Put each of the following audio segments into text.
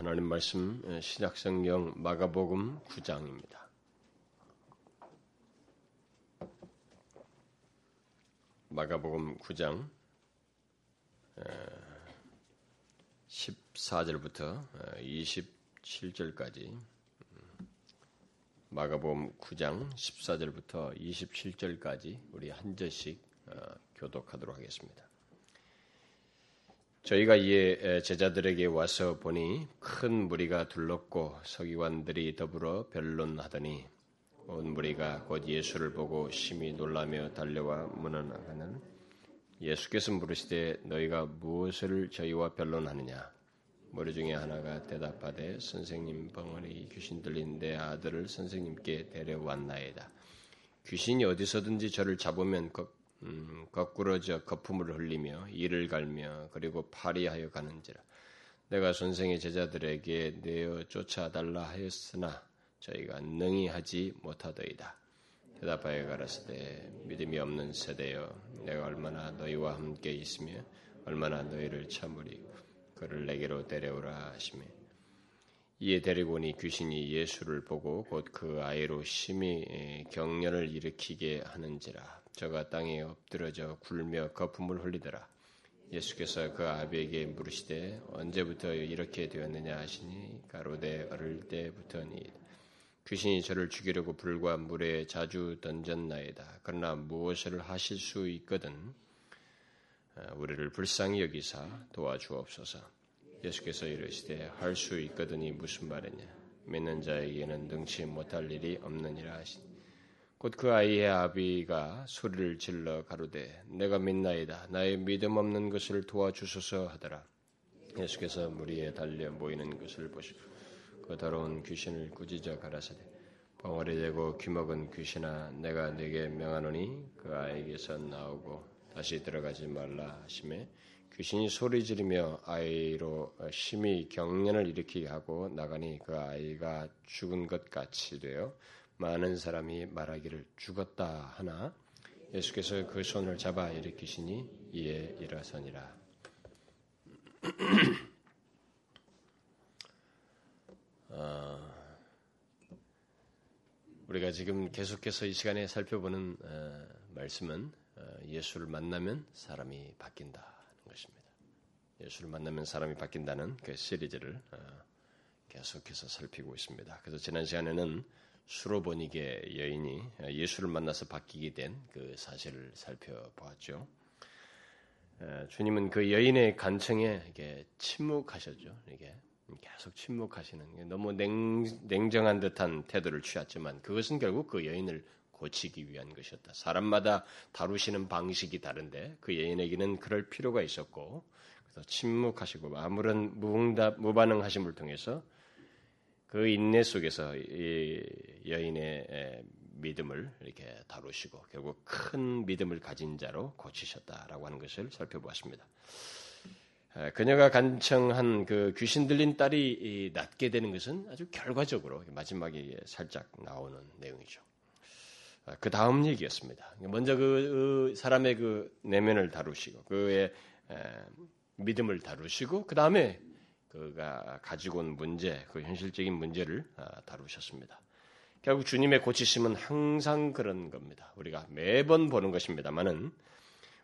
하나님 말씀 신약성경 마가복음 9장입니다. 마가복음 9장 14절부터 27절까지 마가복음 9장 14절부터 27절까지 우리 한 절씩 교독하도록 하겠습니다. 저희가 이에 제자들에게 와서 보니 큰 무리가 둘렀고 서기관들이 더불어 변론하더니 온 무리가 곧 예수를 보고 심히 놀라며 달려와 문안하는 예수께서 물으시되 너희가 무엇을 저희와 변론하느냐? 무리 중에 하나가 대답하되 선생님 벙어리 귀신 들린 내 아들을 선생님께 데려왔나이다. 귀신이 어디서든지 저를 잡으면 음, 거꾸러져 거품을 흘리며 이를 갈며 그리고 파리하여 가는지라. 내가 선생의 제자들에게 내어 쫓아달라 하였으나 저희가 능히 하지 못하더이다. 대답하여 가라사대 믿음이 없는 세대여 내가 얼마나 너희와 함께 있으며 얼마나 너희를 참으리 그를 내게로 데려오라 하시며. 이에 데리고 오니 귀신이 예수를 보고 곧 그 아이로 심히 경련을 일으키게 하는지라 저가 땅에 엎드러져 굴며 거품을 흘리더라. 예수께서 그 아비에게 물으시되 언제부터 이렇게 되었느냐 하시니 가로되 어릴 때부터니 귀신이 저를 죽이려고 불과 물에 자주 던졌나이다. 그러나 무엇을 하실 수 있거든 어, 우리를 불쌍히 여기사 도와주옵소서. 예수께서 이르시되 할 수 있거든이 무슨 말이냐 믿는 자에게는 능치 못할 일이 없느니라 하시니 곧 그 아이의 아비가 소리를 질러 가로되 내가 믿나이다. 나의 믿음 없는 것을 도와주소서 하더라. 예수께서 무리에 달려 모이는 것을 보시고 그 더러운 귀신을 꾸짖어 가라사대 벙어리 되고 귀먹은 귀신아 내가 네게 명하노니 그 아이에게서 나오고 다시 들어가지 말라 하심에 귀신이 소리 지르며 아이로 심히 경련을 일으키게 하고 나가니 그 아이가 죽은 것 같이 되어 많은 사람이 말하기를 죽었다 하나 예수께서 그 손을 잡아 일으키시니 이에 일어서니라. 어, 우리가 지금 계속해서 이 시간에 살펴보는 어, 말씀은 어, 예수를 만나면 사람이 바뀐다는 것입니다. 예수를 만나면 사람이 바뀐다는 그 시리즈를 어, 계속해서 살피고 있습니다. 그래서 지난 시간에는 수로보니게 여인이 예수를 만나서 바뀌게 된 그 사실을 살펴보았죠. 주님은 그 여인의 간청에 이게 침묵하셨죠. 이게 계속 침묵하시는 너무 냉, 냉정한 듯한 태도를 취했지만 그것은 결국 그 여인을 고치기 위한 것이었다. 사람마다 다루시는 방식이 다른데 그 여인에게는 그럴 필요가 있었고 그래서 침묵하시고 아무런 무응답 무반응하심을 통해서 그 인내 속에서 이 여인의 믿음을 이렇게 다루시고 결국 큰 믿음을 가진 자로 고치셨다라고 하는 것을 살펴보았습니다. 그녀가 간청한 그 귀신 들린 딸이 낫게 되는 것은 아주 결과적으로 마지막에 살짝 나오는 내용이죠. 그 다음 얘기였습니다. 먼저 그 사람의 그 내면을 다루시고 그의 믿음을 다루시고 그 다음에 그가 가지고 온 문제, 그 현실적인 문제를 아, 다루셨습니다. 결국 주님의 고치심은 항상 그런 겁니다. 우리가 매번 보는 것입니다만은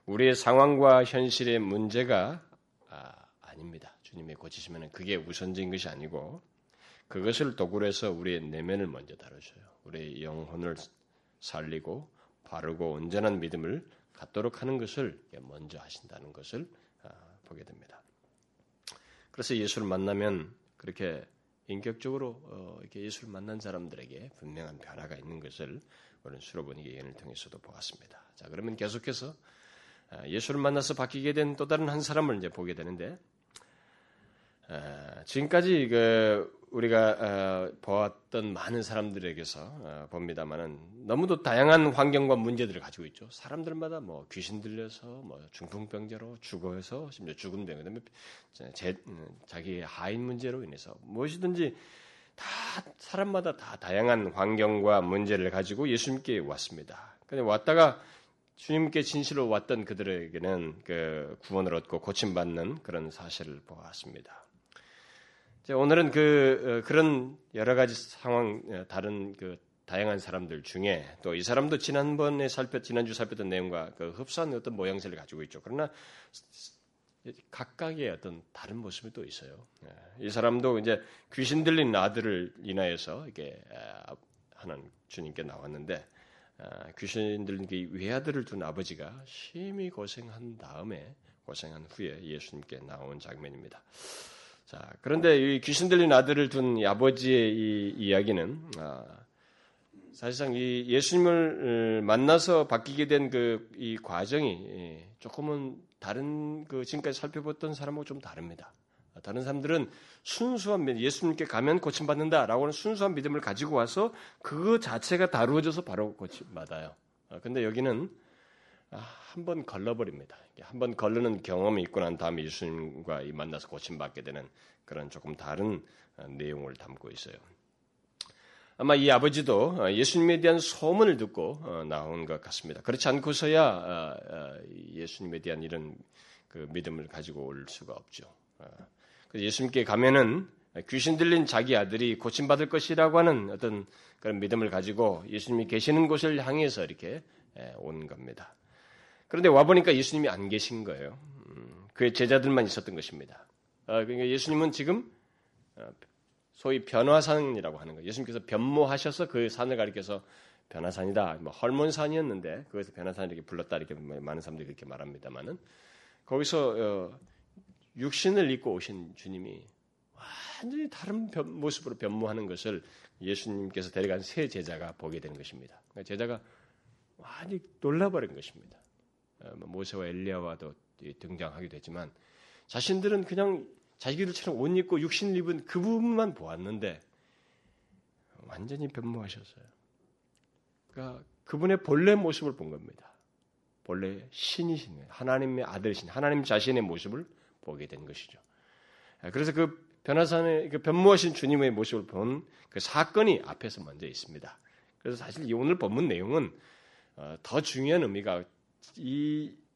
우리의 상황과 현실의 문제가 아, 닙니다 주님의 고치심은 그게 우선적인 것이 아니고 그것을 도구로 해서 우리의 내면을 먼저 다루셔요. 우리의 영혼을 살리고 바르고 온전한 믿음을 갖도록 하는 것을 먼저 하신다는 것을 아, 보게 됩니다. 그래서 예수를 만나면 그렇게 인격적으로 어, 이렇게 예수를 만난 사람들에게 분명한 변화가 있는 것을 우리는 수로보니 예언을 통해서도 보았습니다. 자, 그러면 계속해서 아, 예수를 만나서 바뀌게 된 또 다른 한 사람을 이제 보게 되는데 아, 지금까지 그 우리가 어, 보았던 많은 사람들에게서 어, 봅니다만은 너무도 다양한 환경과 문제들을 가지고 있죠. 사람들마다 뭐 귀신 들려서 뭐 중풍병자로 죽어서 심지어 죽은 병 그다음에 제, 음, 자기의 하인 문제로 인해서 무엇이든지 다 사람마다 다 다양한 환경과 문제를 가지고 예수님께 왔습니다. 근데 왔다가 주님께 진실로 왔던 그들에게는 그 구원을 얻고 고침받는 그런 사실을 보았습니다. 오늘은 그 어, 그런 여러 가지 상황 어, 다른 그 다양한 사람들 중에 또 이 사람도 지난번에 살펴 지난주 살폈던 내용과 그 흡사한 어떤 모양새를 가지고 있죠. 그러나 각각의 어떤 다른 모습이 또 있어요. 예, 이 사람도 이제 귀신 들린 아들을 인하여서 이게 하는 주님께 나왔는데 아, 귀신 들린 외아들을 둔 아버지가 심히 고생한 다음에 고생한 후에 예수님께 나온 장면입니다. 자, 그런데 이 귀신 들린 아들을 둔 아버지의 이 이야기는 아, 사실상 이 예수님을 어, 만나서 바뀌게 된 그 이 과정이 예, 조금은 다른 그 지금까지 살펴봤던 사람하고 좀 다릅니다. 다른 사람들은 순수한 믿음, 예수님께 가면 고침받는다라고 하는 순수한 믿음을 가지고 와서 그 자체가 다루어져서 바로 고침받아요. 아, 근데 여기는 아, 한번 걸러버립니다. 한번 걸르는 경험이 있고 난 다음에 예수님과 만나서 고침받게 되는 그런 조금 다른 어, 내용을 담고 있어요. 아마 이 아버지도 어, 예수님에 대한 소문을 듣고 어, 나온 것 같습니다. 그렇지 않고서야 예수님에 대한 이런 그 믿음을 가지고 올 수가 없죠. 예수님께 가면은 귀신 들린 자기 아들이 고침받을 것이라고 하는 어떤 그런 믿음을 가지고 예수님이 계시는 곳을 향해서 이렇게 온 겁니다. 그런데 와보니까 예수님이 안 계신 거예요. 음, 그의 제자들만 있었던 것입니다. 아, 그러니까 예수님은 지금 어, 소위 변화산이라고 하는 거예요. 예수님께서 변모하셔서 그 산을 가리켜서 변화산이다. 뭐 헐몬산이었는데 거기서 변화산 이렇게 불렀다 이렇게 많은 사람들이 그렇게 말합니다만은 거기서 어, 육신을 입고 오신 주님이 완전히 다른 모습으로 변모하는 것을 예수님께서 데려간 새 제자가 보게 되는 것입니다. 그러니까 제자가 완전히 놀라버린 것입니다. 어, 뭐 모세와 엘리야와도 등장하기도 했지만 자신들은 그냥 자기들처럼 옷 입고 육신을 입은 그 부분만 보았는데 완전히 변모하셨어요. 그러니까 그분의 본래 모습을 본 겁니다. 본래 신이신 하나님의 아들이신 하나님 자신의 모습을 보게 된 것이죠. 그래서 그 변화산의 그 변모하신 주님의 모습을 본 그 사건이 앞에서 먼저 있습니다. 그래서 사실 오늘 본문 내용은 어, 더 중요한 의미가 이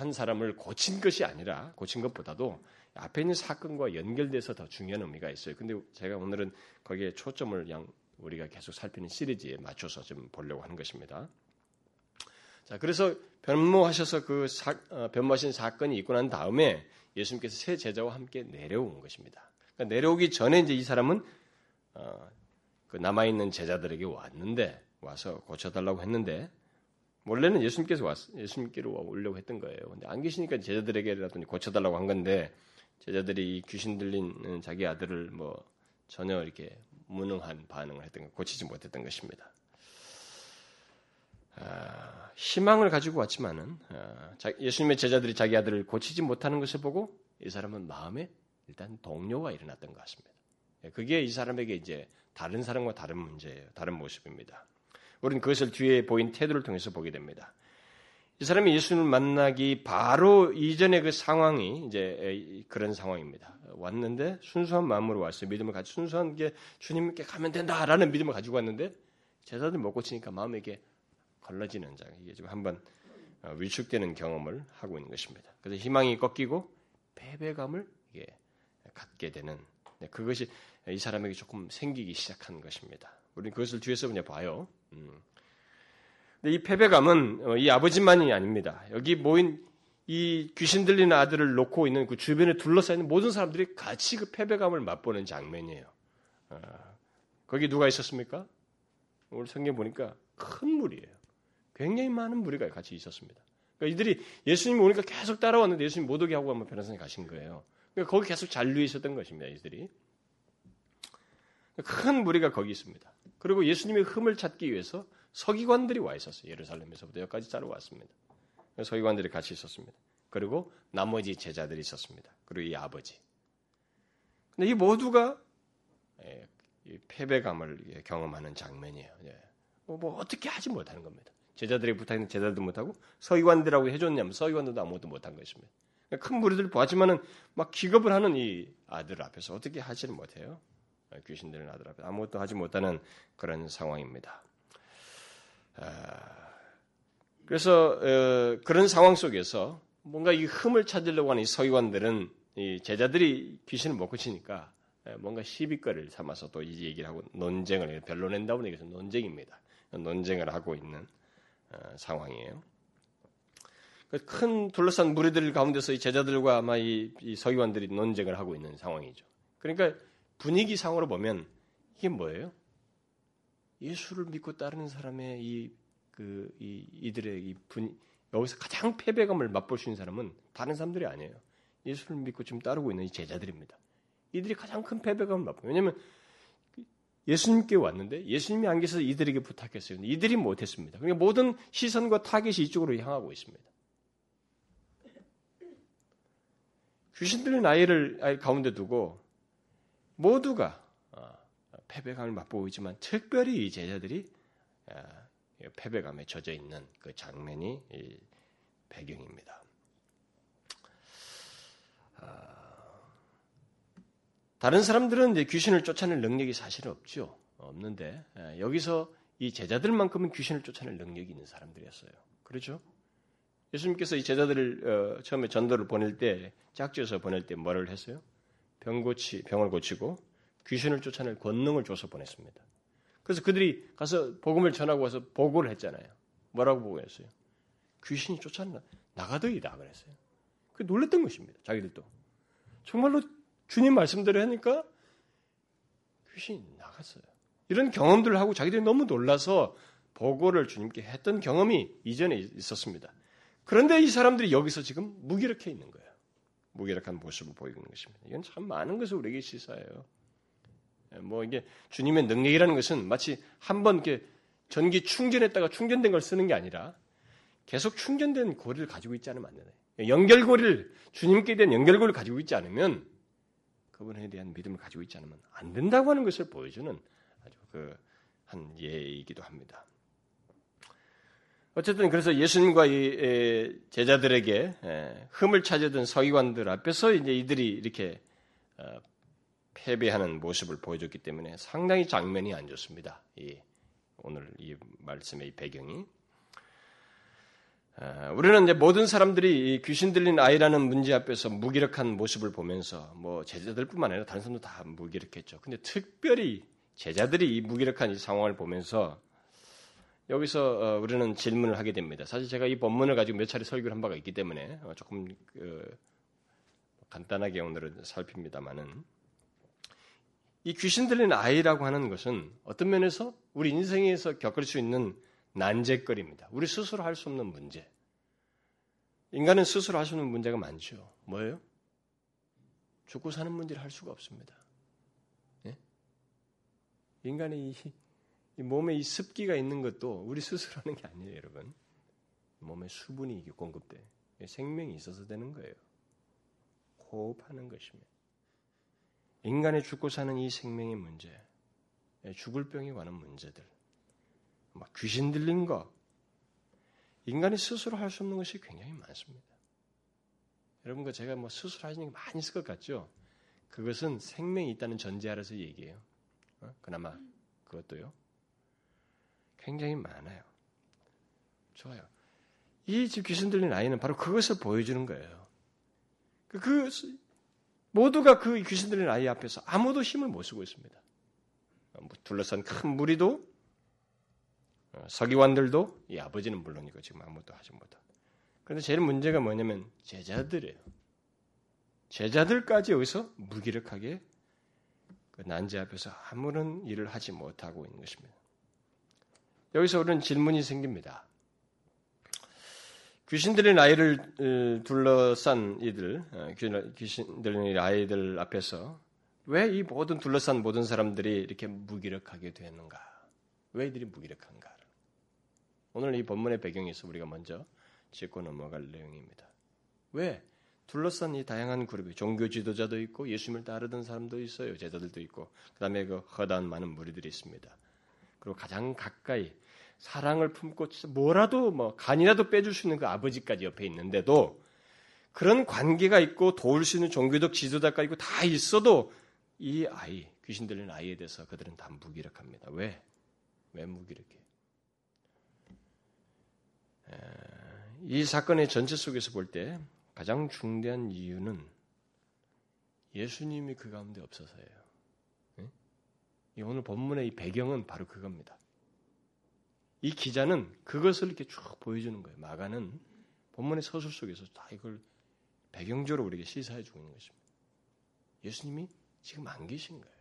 한 사람을 고친 것이 아니라 고친 것보다도 앞에 있는 사건과 연결돼서 더 중요한 의미가 있어요. 근데 제가 오늘은 거기에 초점을 양 우리가 계속 살피는 시리즈에 맞춰서 좀 보려고 하는 것입니다. 자, 그래서 변모하셔서 그 사, 어, 변모하신 사건이 있고 난 다음에 예수님께서 새 제자와 함께 내려온 것입니다. 그러니까 내려오기 전에 이제 이 사람은 어, 그 남아 있는 제자들에게 왔는데 와서 고쳐달라고 했는데 원래는 예수님께서 왔, 예수님께로 오려고 했던 거예요. 근데 안 계시니까 제자들에게라도 고쳐달라고 한 건데 제자들이 귀신 들린 자기 아들을 뭐 전혀 이렇게 무능한 반응을 했던 거, 고치지 못했던 것입니다. 아, 희망을 가지고 왔지만은 아, 예수님의 제자들이 자기 아들을 고치지 못하는 것을 보고 이 사람은 마음에 일단 동료가 일어났던 것 같습니다. 예, 그게 이 사람에게 이제 다른 사람과 다른 문제예요. 다른 모습입니다. 우리는 그것을 뒤에 보인 태도를 통해서 보게 됩니다. 이 사람이 예수님을 만나기 바로 이전의 그 상황이 이제 그런 상황입니다. 왔는데 순수한 마음으로 왔어요. 믿음을 가지고 순수한 게 주님께 가면 된다라는 믿음을 가지고 왔는데 제자들 못 고치니까 마음에게 걸러지는 장 이게 지금 한번 어, 위축되는 경험을 하고 있는 것입니다. 그래서 희망이 꺾이고 패배감을 갖게 되는 네, 그것이 이 사람에게 조금 생기기 시작한 것입니다. 우리는 그것을 뒤에서 그냥 봐요. 음. 근데 이 패배감은 어, 이 아버지만이 아닙니다. 여기 모인 이 귀신 들리는 아들을 놓고 있는 그 주변에 둘러싸이는 모든 사람들이 같이 그 패배감을 맛보는 장면이에요. 어, 거기 누가 있었습니까? 오늘 성경 보니까 큰 무리예요. 굉장히 많은 무리가 같이 있었습니다. 그러니까 이들이 예수님 오니까 계속 따라왔는데 예수님 못 오게 하고 한번 변호사님 가신 거예요. 그러니까 거기 계속 잔류해 있었던 것입니다. 이들이. 큰 무리가 거기 있습니다. 그리고 예수님의 흠을 찾기 위해서 서기관들이 와 있었어요. 예루살렘에서부터 여기까지 따라왔습니다. 서기관들이 같이 있었습니다. 그리고 나머지 제자들이 있었습니다. 그리고 이 아버지. 근데 이 모두가 예, 패배감을 경험하는 장면이에요. 예. 뭐, 뭐 어떻게 하지 못하는 겁니다. 제자들에게 부탁했는 제자들도 못하고 서기관들하고 해줬냐면 서기관들도 아무것도 못한 것입니다. 큰 무리들 보았지만은 막 기겁을 하는 이 아들 앞에서 어떻게 하지를 못해요. 귀신들은 하더라고요. 아무것도 하지 못하는 그런 상황입니다. 아, 그래서 어, 그런 상황 속에서 뭔가 이 흠을 찾으려고 하는 이 서기관들은 이 제자들이 귀신을 못 고치니까 뭔가 시비거리를 삼아서 또 이 얘기를 하고 논쟁을 별로낸다고 얘기해서 논쟁입니다. 논쟁을 하고 있는 어, 상황이에요. 그큰 둘러싼 무리들 가운데서 이 제자들과 아마 이, 이 서기관들이 논쟁을 하고 있는 상황이죠. 그러니까 분위기상으로 보면 이게 뭐예요? 예수를 믿고 따르는 사람의 이, 그, 이, 이들의 이 분, 여기서 가장 패배감을 맛볼 수 있는 사람은 다른 사람들이 아니에요. 예수를 믿고 지금 따르고 있는 이 제자들입니다. 이들이 가장 큰 패배감을 맛보요 왜냐하면 예수님께 왔는데 예수님이 안 계셔서 이들에게 부탁했어요. 이들이 못했습니다. 그러니까 모든 시선과 타겟이 이쪽으로 향하고 있습니다. 귀신들 나이를 가운데 두고 모두가 어, 패배감을 맛보고 있지만 특별히 이 제자들이 어, 패배감에 젖어 있는 그 장면이 배경입니다. 아, 다른 사람들은 이제 귀신을 쫓아낼 능력이 사실 없죠. 없는데 예, 여기서 이 제자들만큼은 귀신을 쫓아낼 능력이 있는 사람들이었어요. 그렇죠? 예수님께서 이 제자들을 어, 처음에 전도를 보낼 때 짝지어서 보낼 때 뭐를 했어요? 병 고치 병을 고치고 귀신을 쫓아낼 권능을 줘서 보냈습니다. 그래서 그들이 가서 복음을 전하고 와서 보고를 했잖아요. 뭐라고 보고했어요? 귀신이 쫓아나 나가더이다 그랬어요. 그 놀랬던 것입니다. 자기들도 정말로 주님 말씀대로 하니까 귀신이 나갔어요. 이런 경험들을 하고 자기들이 너무 놀라서 보고를 주님께 했던 경험이 이전에 있었습니다. 그런데 이 사람들이 여기서 지금 무기력해 있는 거예요. 무기력한 모습을 보이고 있는 것입니다. 이건 참 많은 것을 우리에게 시사해요. 예, 뭐 이게 주님의 능력이라는 것은 마치 한 번 이렇게 전기 충전했다가 충전된 걸 쓰는 게 아니라 계속 충전된 고리를 가지고 있지 않으면 안 되네. 연결고리를 주님께 대한 연결고리를 가지고 있지 않으면 그분에 대한 믿음을 가지고 있지 않으면 안 된다고 하는 것을 보여주는 아주 그 한 예이기도 합니다. 어쨌든 그래서 예수님과 이 제자들에게 흠을 찾아든 서기관들 앞에서 이제 이들이 이렇게 어, 패배하는 모습을 보여줬기 때문에 상당히 장면이 안 좋습니다. 이 오늘 이 말씀의 이 배경이 아, 우리는 이제 모든 사람들이 귀신 들린 아이라는 문제 앞에서 무기력한 모습을 보면서 뭐 제자들뿐만 아니라 다른 사람도 다 무기력했죠. 근데 특별히 제자들이 이 무기력한 이 상황을 보면서 여기서 어, 우리는 질문을 하게 됩니다. 사실 제가 이 본문을 가지고 몇 차례 설교를 한 바가 있기 때문에 어, 조금 그 간단하게 오늘은 살핍니다만은 이 귀신 들린 아이라고 하는 것은 어떤 면에서 우리 인생에서 겪을 수 있는 난제거리입니다. 우리 스스로 할 수 없는 문제. 인간은 스스로 할 수 없는 문제가 많죠. 뭐예요? 죽고 사는 문제를 할 수가 없습니다. 예? 인간의 이, 이, 몸에 이 습기가 있는 것도 우리 스스로 하는 게 아니에요, 여러분. 몸에 수분이 공급돼. 생명이 있어서 되는 거예요. 호흡하는 것입니다. 인간의 죽고 사는 이 생명의 문제, 예, 죽을 병에 관한 문제들, 막 귀신 들린 거, 인간이 스스로 할 수 없는 것이 굉장히 많습니다. 여러분과 제가 뭐 스스로 하시는 게 많이 있을 것 같죠? 그것은 생명이 있다는 전제 아래서 얘기해요. 어? 그나마 그것도요. 굉장히 많아요. 좋아요. 이 집 귀신 들린 아이는 바로 그것을 보여주는 거예요. 그, 그 모두가 그 귀신 들린 아이 앞에서 아무도 힘을 못 쓰고 있습니다. 뭐 둘러싼 큰 무리도 어, 서기관들도 이 아버지는 물론이고 지금 아무도 하지 못하고. 그런데 제일 문제가 뭐냐면 제자들이에요. 제자들까지 여기서 무기력하게 그 난제 앞에서 아무런 일을 하지 못하고 있는 것입니다. 여기서 우리는 질문이 생깁니다. 귀신들의 아이를 어, 둘러싼 이들, 어, 귀신들의 아이들 앞에서 왜 이 모든 둘러싼 모든 사람들이 이렇게 무기력하게 되는가? 왜 이들이 무기력한가? 오늘 이 본문의 배경에서 우리가 먼저 짚고 넘어갈 내용입니다. 왜? 둘러싼 이 다양한 그룹이 종교 지도자도 있고 예수님을 따르던 사람도 있어요. 제자들도 있고 그다음에 그 허다한 많은 무리들이 있습니다. 그리고 가장 가까이 사랑을 품고 뭐라도 뭐 간이라도 빼줄 수 있는 그 아버지까지 옆에 있는데도 그런 관계가 있고 도울 수 있는 종교적 지도자가 있고 다 있어도 이 아이 귀신 들린 아이에 대해서 그들은 다 무기력합니다. 왜? 왜 무기력해? 이 사건의 전체 속에서 볼 때 가장 중대한 이유는 예수님이 그 가운데 없어서예요. 오늘 본문의 이 배경은 바로 그겁니다. 이 기자는 그것을 이렇게 쭉 보여주는 거예요. 마가는 본문의 서술 속에서 다 이걸 배경적으로 우리에게 시사해 주고 있는 것입니다. 예수님이 지금 안 계신 거예요.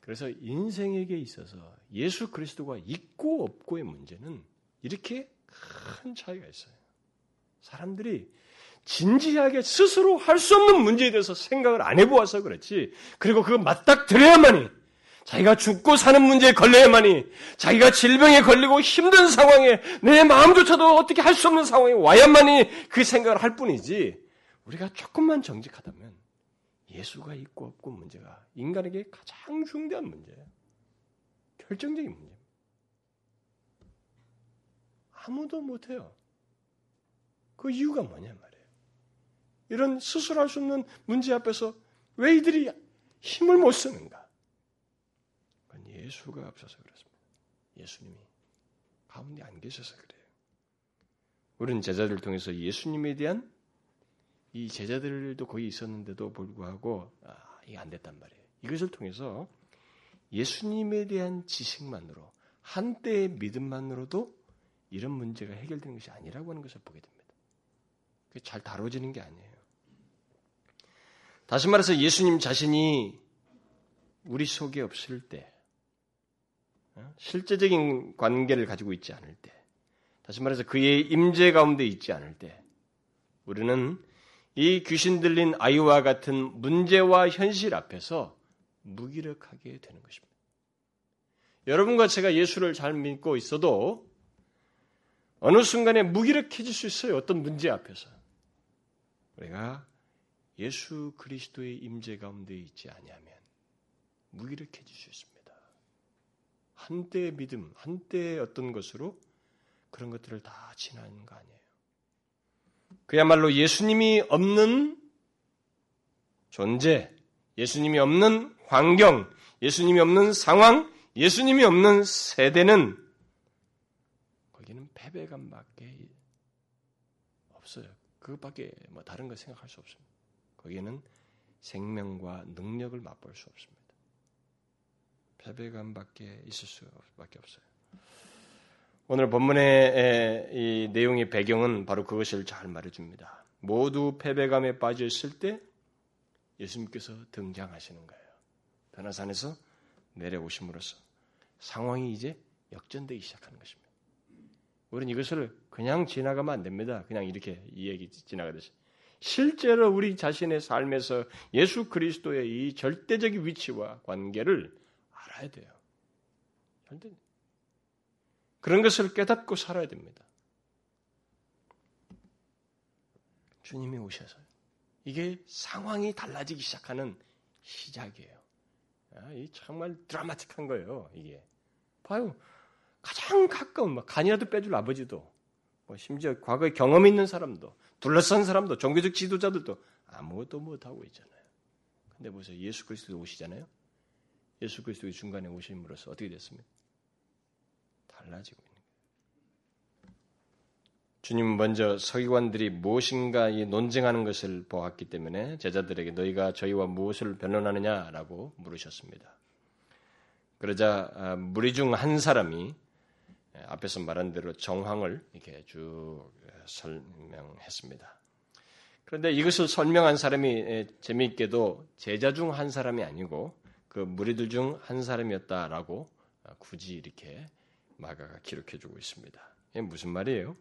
그래서 인생에게 있어서 예수 그리스도가 있고 없고의 문제는 이렇게 큰 차이가 있어요. 사람들이 진지하게 스스로 할 수 없는 문제에 대해서 생각을 안 해보아서 그렇지. 그리고 그거 맞닥뜨려야만이 자기가 죽고 사는 문제에 걸려야만이 자기가 질병에 걸리고 힘든 상황에 내 마음조차도 어떻게 할 수 없는 상황에 와야만이 그 생각을 할 뿐이지. 우리가 조금만 정직하다면 예수가 있고 없고 문제가 인간에게 가장 중대한 문제예요. 결정적인 문제입니다. 아무도 못해요. 그 이유가 뭐냐 말이에요. 이런 스스로 할 수 없는 문제 앞에서 왜 이들이 힘을 못 쓰는가? 예수가 없어서 그렇습니다. 예수님이 가운데 안 계셔서 그래요. 우리는 제자들을 통해서 예수님에 대한 이 제자들도 거기 있었는데도 불구하고 아, 이게 안 됐단 말이에요. 이것을 통해서 예수님에 대한 지식만으로 한때의 믿음만으로도 이런 문제가 해결되는 것이 아니라고 하는 것을 보게 됩니다. 그게 잘 다뤄지는 게 아니에요. 다시 말해서 예수님 자신이 우리 속에 없을 때, 어? 실제적인 관계를 가지고 있지 않을 때, 다시 말해서 그의 임재 가운데 있지 않을 때, 우리는 이 귀신 들린 아이와 같은 문제와 현실 앞에서 무기력하게 되는 것입니다. 여러분과 제가 예수를 잘 믿고 있어도 어느 순간에 무기력해질 수 있어요. 어떤 문제 앞에서. 우리가 예수 그리스도의 임재 가운데 있지 아니하면 무기력해질 수 있습니다. 한때의 믿음, 한때의 어떤 것으로 그런 것들을 다 지나는 거 아니에요. 그야말로 예수님이 없는 존재, 예수님이 없는 환경, 예수님이 없는 상황, 예수님이 없는 세대는 거기는 패배감밖에 없어요. 그것밖에 뭐 다른 거 생각할 수 없습니다. 거기에는 생명과 능력을 맛볼 수 없습니다. 패배감밖에 있을 수밖에 없어요. 오늘 본문의 이 내용의 배경은 바로 그것을 잘 말해줍니다. 모두 패배감에 빠져 있을 때 예수님께서 등장하시는 거예요. 변화산에서 내려오심으로써 상황이 이제 역전되기 시작하는 것입니다. 우리는 이것을 그냥 지나가면 안 됩니다. 그냥 이렇게 이 얘기 지나가듯이. 실제로 우리 자신의 삶에서 예수 그리스도의 이 절대적인 위치와 관계를 알아야 돼요. 절대 그런 것을 깨닫고 살아야 됩니다. 주님이 오셔서 이게 상황이 달라지기 시작하는 시작이에요. 아, 이 정말 드라마틱한 거예요. 이게 봐요. 가장 가까운 막 간이라도 빼줄 아버지도 뭐 심지어 과거에 경험 있는 사람도 둘러싼 사람도 종교적 지도자들도 아무것도 못하고 있잖아요. 근데 보세요. 예수 그리스도 오시잖아요. 예수 그리스도의 중간에 오심으로써 어떻게 됐습니까? 달라지고 있는 거예요. 주님 먼저 서기관들이 무엇인가 논쟁하는 것을 보았기 때문에 제자들에게 너희가 저희와 무엇을 변론하느냐라고 물으셨습니다. 그러자 아, 무리 중 한 사람이 앞에서 말한 대로 정황을 이렇게 쭉 설명했습니다. 그런데 이것을 설명한 사람이 재미있게도 제자 중 한 사람이 아니고 그 무리들 중 한 사람이었다라고 굳이 이렇게 마가가 기록해 주고 있습니다. 이게 무슨 말이에요?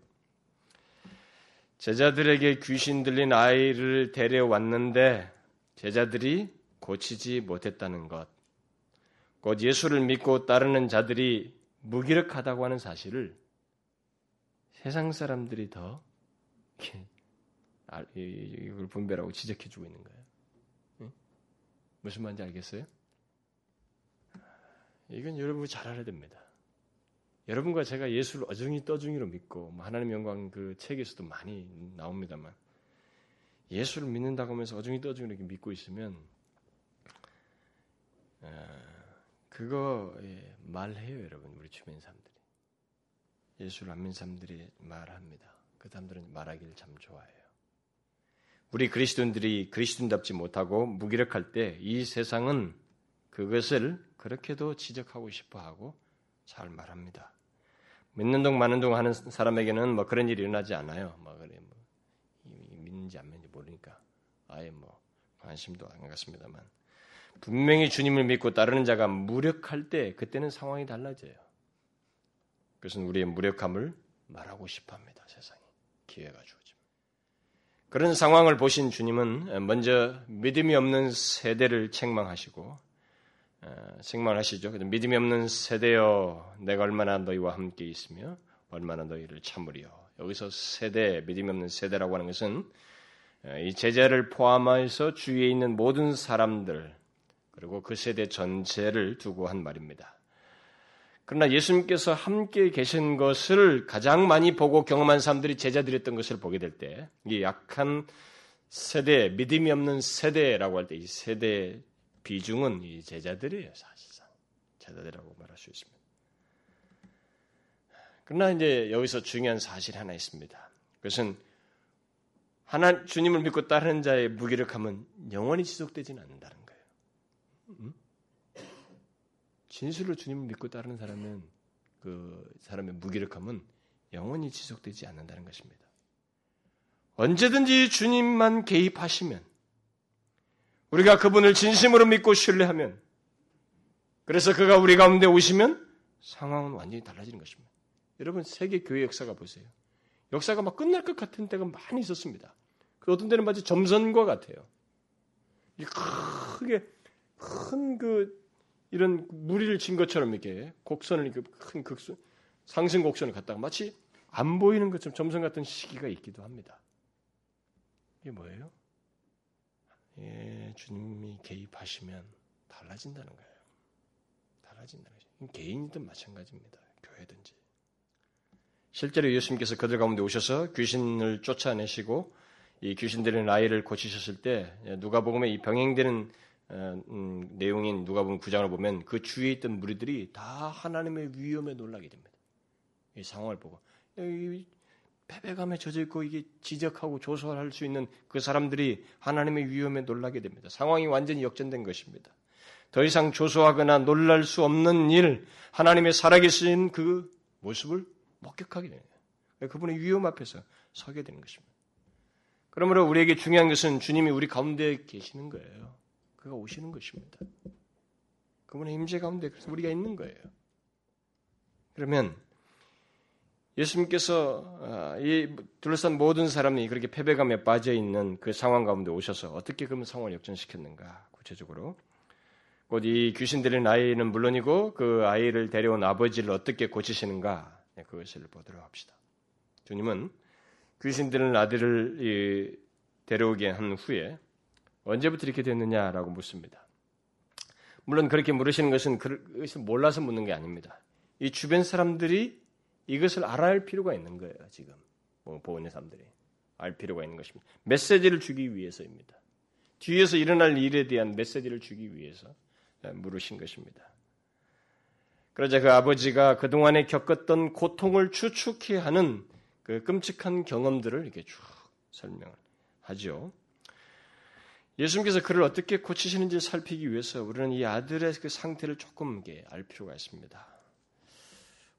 제자들에게 귀신 들린 아이를 데려왔는데 제자들이 고치지 못했다는 것, 곧 예수를 믿고 따르는 자들이 무기력하다고 하는 사실을 세상 사람들이 더 이걸 분별하고 지적해 주고 있는 거예요. 무슨 말인지 알겠어요? 이건 여러분이 잘 알아야 됩니다. 여러분과 제가 예수를 어중이 떠중이로 믿고 뭐 하나님 영광 그 책에서도 많이 나옵니다만 예수를 믿는다고 하면서 어중이 떠중이로 이렇게 믿고 있으면 어, 그거 예, 말해요 여러분 우리 주변 사람들이 예수를 안 믿는 사람들이 말합니다. 그 사람들은 말하기를 참 좋아해요. 우리 그리스도인들이 그리스도인답지 못하고 무기력할 때 이 세상은 그것을 그렇게도 지적하고 싶어 하고 잘 말합니다. 믿는 동 마는 동 하는 사람에게는 뭐 그런 일이 일어나지 않아요. 뭐 그래 뭐 믿는지 안 믿는지 모르니까 아예 뭐 관심도 안 갖습니다만 분명히 주님을 믿고 따르는 자가 무력할 때 그때는 상황이 달라져요. 그것은 우리의 무력함을 말하고 싶어합니다. 세상이 기회가 주어집니다. 그런 상황을 보신 주님은 먼저 믿음이 없는 세대를 책망하시고 책망을 하시죠. 믿음이 없는 세대여 내가 얼마나 너희와 함께 있으며 얼마나 너희를 참으리요. 여기서 세대 믿음이 없는 세대라고 하는 것은 이 제자를 포함해서 주위에 있는 모든 사람들 그리고 그 세대 전체를 두고 한 말입니다. 그러나 예수님께서 함께 계신 것을 가장 많이 보고 경험한 사람들이 제자들이었던 것을 보게 될 때, 이 약한 세대, 믿음이 없는 세대라고 할 때 이 세대 비중은 이 제자들이에요, 사실상. 제자들이라고 말할 수 있습니다. 그러나 이제 여기서 중요한 사실이 하나 있습니다. 그것은 하나 주님을 믿고 따르는 자의 무기력함은 영원히 지속되지는 않는다는 거예요. 음? 진실로 주님을 믿고 따르는 사람은 그 사람의 무기력함은 영원히 지속되지 않는다는 것입니다. 언제든지 주님만 개입하시면 우리가 그분을 진심으로 믿고 신뢰하면 그래서 그가 우리 가운데 오시면 상황은 완전히 달라지는 것입니다. 여러분 세계 교회 역사가 보세요. 역사가 막 끝날 것 같은 때가 많이 있었습니다. 그 어떤 때는 마치 점선과 같아요. 크게 큰 그 이런 무리를 진 것처럼 이렇게 곡선을 이렇게 큰 극선 상승 곡선을 갖다가 마치 안 보이는 것처럼 점선 같은 시기가 있기도 합니다. 이게 뭐예요? 예, 주님이 개입하시면 달라진다는 거예요. 달라진다는 거죠. 개인이든 마찬가지입니다. 교회든지. 실제로 예수님께서 그들 가운데 오셔서 귀신을 쫓아내시고 이 귀신들의 나이를 고치셨을 때 누가 보면 이 병행되는 어, 음, 내용인 누가 보면 구장을 보면 그 주위에 있던 무리들이 다 하나님의 위험에 놀라게 됩니다. 이 상황을 보고 이 패배감에 젖어 있고 이게 지적하고 조소할 수 있는 그 사람들이 하나님의 위험에 놀라게 됩니다. 상황이 완전히 역전된 것입니다. 더 이상 조소하거나 놀랄 수 없는 일, 하나님의 살아계신 그 모습을 목격하게 됩니다. 그분의 위험 앞에서 서게 되는 것입니다. 그러므로 우리에게 중요한 것은 주님이 우리 가운데 계시는 거예요. 그가 오시는 것입니다. 그분의 임재 가운데 우리가 있는 거예요. 그러면 예수님께서 아, 이 둘러싼 모든 사람이 그렇게 패배감에 빠져 있는 그 상황 가운데 오셔서 어떻게 그러면 상황을 역전시켰는가 구체적으로 곧 이 귀신들의 아이는 물론이고 그 아이를 데려온 아버지를 어떻게 고치시는가 네, 그것을 보도록 합시다. 주님은 귀신들은 아들을 데려오게 한 후에 언제부터 이렇게 됐느냐라고 묻습니다. 물론 그렇게 물으시는 것은 그것을 몰라서 묻는 게 아닙니다. 이 주변 사람들이 이것을 알아야 할 필요가 있는 거예요, 지금. 뭐 보는 사람들이. 알 필요가 있는 것입니다. 메시지를 주기 위해서입니다. 뒤에서 일어날 일에 대한 메시지를 주기 위해서 물으신 것입니다. 그러자 그 아버지가 그동안에 겪었던 고통을 추측해 하는 그 끔찍한 경험들을 이렇게 쭉 설명을 하죠. 예수님께서 그를 어떻게 고치시는지 살피기 위해서 우리는 이 아들의 그 상태를 조금 알 필요가 있습니다.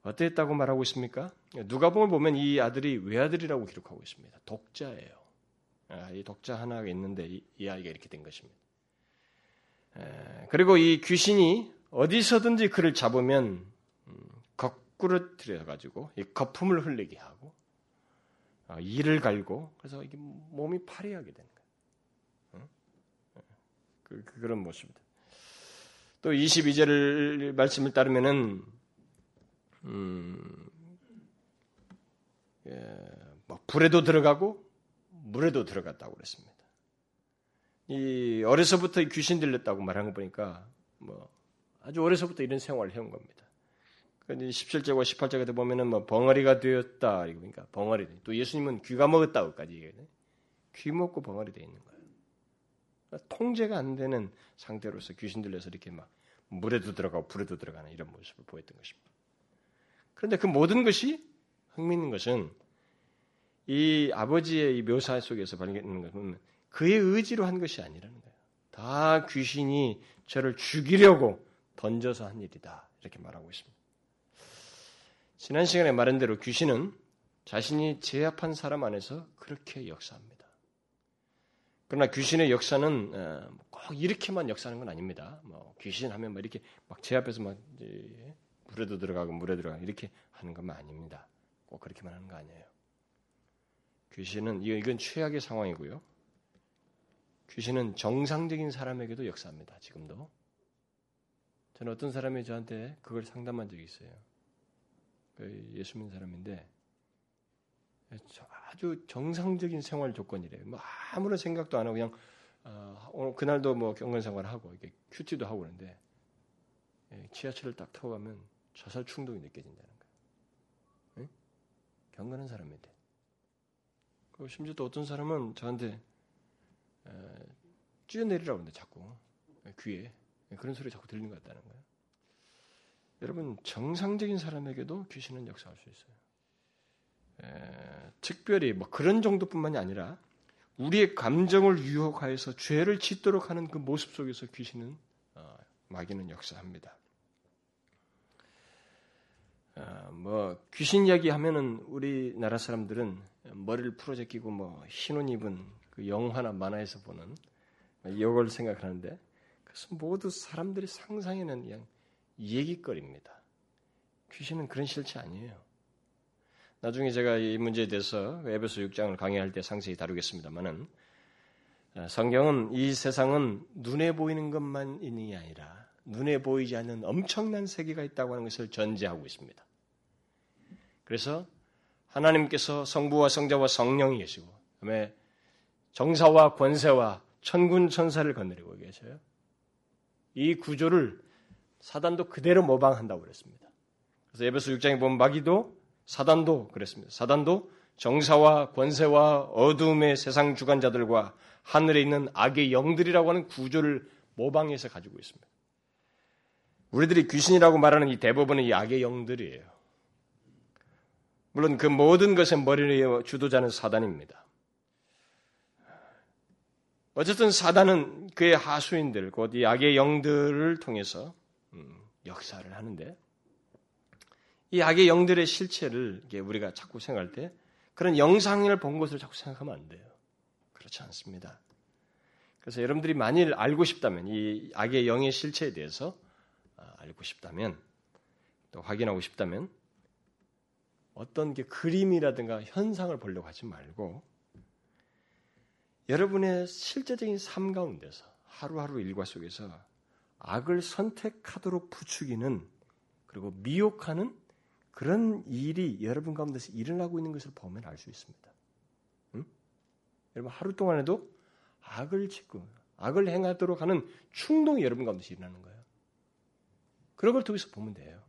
어땠다고 말하고 있습니까? 누가복음을 보면 이 아들이 외아들이라고 기록하고 있습니다. 독자예요. 아, 이 독자 하나가 있는데 이, 이 아이가 이렇게 된 것입니다. 그리고 이 귀신이 어디서든지 그를 잡으면 음, 거꾸로 들여가지고 이 거품을 흘리게 하고 어, 이를 갈고 그래서 이게 몸이 파리하게 되는 거예요. 그, 그, 런 모습입니다. 또 22절 말씀을 따르면은 음, 예, 뭐 불에도 들어가고 물에도 들어갔다고 그랬습니다. 이 어려서부터 귀신 들렸다고 말한 거 보니까 뭐 아주 어려서부터 이런 생활을 해온 겁니다. 근데 17절과 18절에 보면은 뭐 벙어리가 되었다 그러니까 벙어리 또 예수님은 귀가 먹었다고까지 얘기해요. 귀 먹고 벙어리 돼 있는 거예요. 그러니까 통제가 안 되는 상태로서 귀신 들려서 이렇게 막 물에도 들어가고 불에도 들어가는 이런 모습을 보였던 것입니다. 그런데 그 모든 것이 흥미있는 것은 이 아버지의 이 묘사 속에서 발견되는 것은 그의 의지로 한 것이 아니라는 거예요. 다 귀신이 저를 죽이려고 던져서 한 일이다. 이렇게 말하고 있습니다. 지난 시간에 말한 대로 귀신은 자신이 제압한 사람 안에서 그렇게 역사합니다. 그러나 귀신의 역사는 어, 꼭 이렇게만 역사하는 건 아닙니다. 뭐 귀신 하면 막 이렇게 막 제압해서 막 물에도 들어가고 물에 들어가고 이렇게 하는 것만 아닙니다. 꼭 그렇게만 하는 거 아니에요. 귀신은 이건 최악의 상황이고요. 귀신은 정상적인 사람에게도 역사합니다. 지금도. 저는 어떤 사람이 저한테 그걸 상담한 적이 있어요. 그 예수 믿는 사람인데 아주 정상적인 생활 조건이래요. 뭐 아무런 생각도 안 하고 그냥 어, 오늘 그날도 뭐 경건 생활을 하고 이렇게 큐티도 하고 그러는데 예, 지하철을 딱 타고 가면 자살 충동이 느껴진다는 거예요. 예? 경건한 사람인데. 그리고 심지어 또 어떤 사람은 저한테 에, 뛰어내리라고 하는데 자꾸 귀에 그런 소리 자꾸 들리는 것 같다는 거예요. 여러분 정상적인 사람에게도 귀신은 역사할 수 있어요. 에, 특별히 뭐 그런 정도뿐만이 아니라 우리의 감정을 유혹하여서 죄를 짓도록 하는 그 모습 속에서 귀신은 어, 마귀는 역사합니다. 어, 뭐 귀신 이야기 하면은 우리나라 사람들은 머리를 풀어제끼고 뭐 흰옷 입은 그 영화나 만화에서 보는 이걸 생각하는데 그래서 모두 사람들이 상상에는 그냥 얘기거리입니다. 귀신은 그런 실체 아니에요. 나중에 제가 이 문제에 대해서 에베소 6장을 강의할 때 상세히 다루겠습니다만은 어, 성경은 이 세상은 눈에 보이는 것만이 아니라 눈에 보이지 않는 엄청난 세계가 있다고 하는 것을 전제하고 있습니다. 그래서 하나님께서 성부와 성자와 성령이 계시고 그다음에 정사와 권세와 천군 천사를 건드리고 계셔요. 이 구조를 사단도 그대로 모방한다고 그랬습니다. 그래서 에베소 6장에 보면 마귀도 사단도 그랬습니다. 사단도 정사와 권세와 어둠의 세상 주관자들과 하늘에 있는 악의 영들이라고 하는 구조를 모방해서 가지고 있습니다. 우리들이 귀신이라고 말하는 이 대부분은 이 악의 영들이에요. 물론 그 모든 것의 머리의 주도자는 사단입니다. 어쨌든 사단은 그의 하수인들, 곧 이 악의 영들을 통해서 음, 역사를 하는데 이 악의 영들의 실체를 우리가 자꾸 생각할 때 그런 영상을 본 것을 자꾸 생각하면 안 돼요. 그렇지 않습니다. 그래서 여러분들이 만일 알고 싶다면 이 악의 영의 실체에 대해서 아, 알고 싶다면 또 확인하고 싶다면 어떤 게 그림이라든가 현상을 보려고 하지 말고 여러분의 실제적인 삶 가운데서 하루하루 일과 속에서 악을 선택하도록 부추기는 그리고 미혹하는 그런 일이 여러분 가운데서 일어나고 있는 것을 보면 알 수 있습니다. 응? 여러분 하루 동안에도 악을 짓고 악을 행하도록 하는 충동이 여러분 가운데서 일어나는 거예요. 그런 걸 통해서 보면 돼요.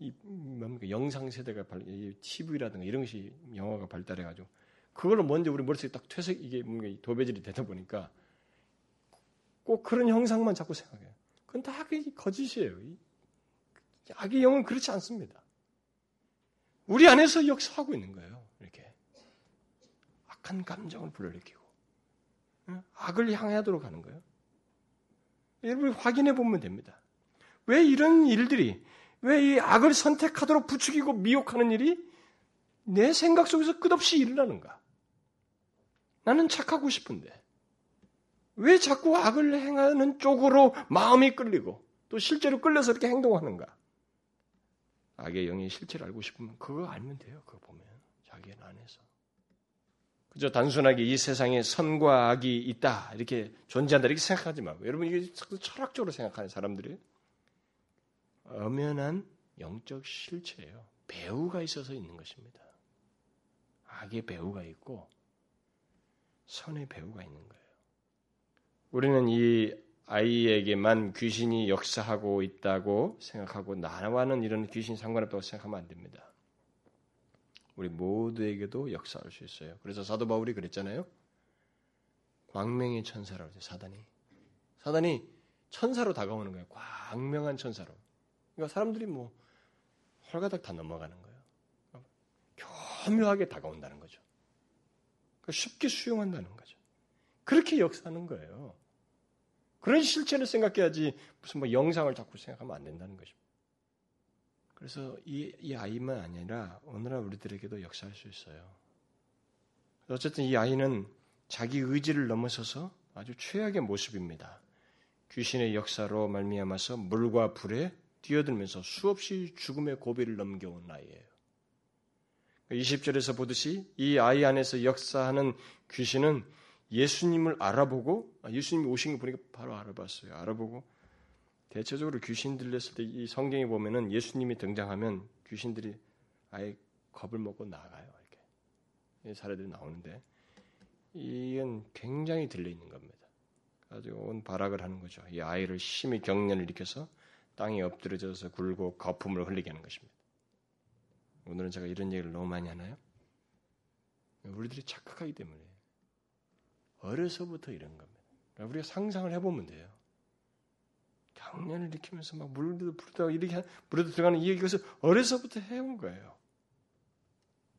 이, 이 뭡니까 영상 세대가 발, TV라든가 이런 것이 영화가 발달해가지고 그걸로 먼저 우리 머릿속에 딱 퇴색 이게 뭔가 도배질이 되다 보니까 꼭 그런 형상만 자꾸 생각해요. 그건 다 거짓이에요. 악의 영은 그렇지 않습니다. 우리 안에서 역사하고 있는 거예요. 이렇게 악한 감정을 불러일으키고 악을 향하도록 하는 거예요. 여러분 확인해 보면 됩니다. 왜 이런 일들이 왜 이 악을 선택하도록 부추기고 미혹하는 일이 내 생각 속에서 끝없이 일어나는가? 나는 착하고 싶은데 왜 자꾸 악을 행하는 쪽으로 마음이 끌리고 또 실제로 끌려서 이렇게 행동하는가? 악의 영의 실체를 알고 싶으면 그거 알면 돼요. 그거 보면 자기 안에서. 그저 단순하게 이 세상에 선과 악이 있다 이렇게 존재한다 이렇게 생각하지 말고 여러분 이게 철학적으로 생각하는 사람들이 엄연한 영적 실체예요. 배우가 있어서 있는 것입니다. 악의 배우가 있고 선의 배우가 있는 거예요. 우리는 이 아이에게만 귀신이 역사하고 있다고 생각하고 나와는 이런 귀신 상관없다고 생각하면 안 됩니다. 우리 모두에게도 역사할 수 있어요. 그래서 사도 바울이 그랬잖아요. 광명의 천사라고 해요. 사단이. 사단이 천사로 다가오는 거예요. 광명한 천사로. 그러니까 사람들이 뭐 헐가닥 다 넘어가는 거예요. 교묘하게 다가온다는 거죠. 그러니까 쉽게 수용한다는 거죠. 그렇게 역사하는 거예요. 그런 실체를 생각해야지 무슨 뭐 영상을 자꾸 생각하면 안 된다는 것입니다. 그래서 이, 이 아이만 아니라 오늘날 우리들에게도 역사할 수 있어요. 어쨌든 이 아이는 자기 의지를 넘어서서 아주 최악의 모습입니다. 귀신의 역사로 말미암아서 물과 불에 뛰어들면서 수없이 죽음의 고비를 넘겨온 아이예요. 20절에서 보듯이 이 아이 안에서 역사하는 귀신은 예수님을 알아보고 아, 예수님이 오신 거 보니까 바로 알아봤어요. 알아보고 대체적으로 귀신 들렸을 때 이 성경에 보면은 예수님이 등장하면 귀신들이 아예 겁을 먹고 나가요. 이렇게 사례들이 나오는데 이건 굉장히 들려 있는 겁니다. 아주 온 발악을 하는 거죠. 이 아이를 심히 경련을 일으켜서 땅에 엎드려져서 굴고 거품을 흘리게 하는 것입니다. 오늘은 제가 이런 얘기를 너무 많이 하나요? 우리들이 착각하기 때문에 어려서부터 이런 겁니다. 그러니까 우리가 상상을 해보면 돼요. 경련을 일으키면서 막 물도 부르다가 이렇게 물에도 들어가는 이것을 어려서부터 해온 거예요.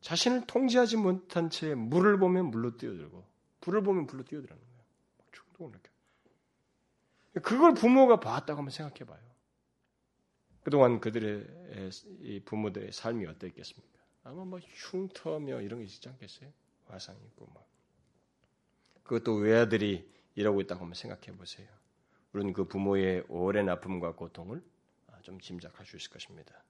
자신을 통제하지 못한 채 물을 보면 물로 뛰어들고 불을 보면 불로 뛰어들는 거예요. 충동을 느껴. 그걸 부모가 봤다고 한번 생각해 봐요. 그동안 그들의 부모들의 삶이 어땠겠습니까? 아마 뭐 흉터며 이런 게 있지 않겠어요? 화상 있고 막. 그것도 외아들이 이러고 있다고 한번 생각해 보세요. 우리는 그 부모의 오랜 아픔과 고통을 좀 짐작할 수 있을 것입니다.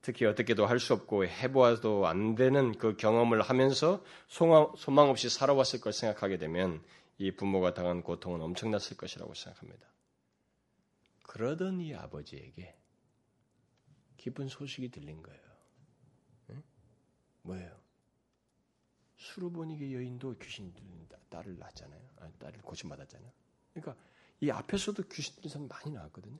특히 어떻게도 할 수 없고 해보아도 안 되는 그 경험을 하면서 소망 없이 살아왔을 걸 생각하게 되면 이 부모가 당한 고통은 엄청났을 것이라고 생각합니다. 그러던 이 아버지에게 기쁜 소식이 들린 거예요. 응? 뭐예요? 수르보니게 여인도 귀신 들린 딸을 낳았잖아요. 아니, 딸을 고침받았잖아요. 그러니까 이 앞에서도 귀신 들린 사람 많이 나왔거든요.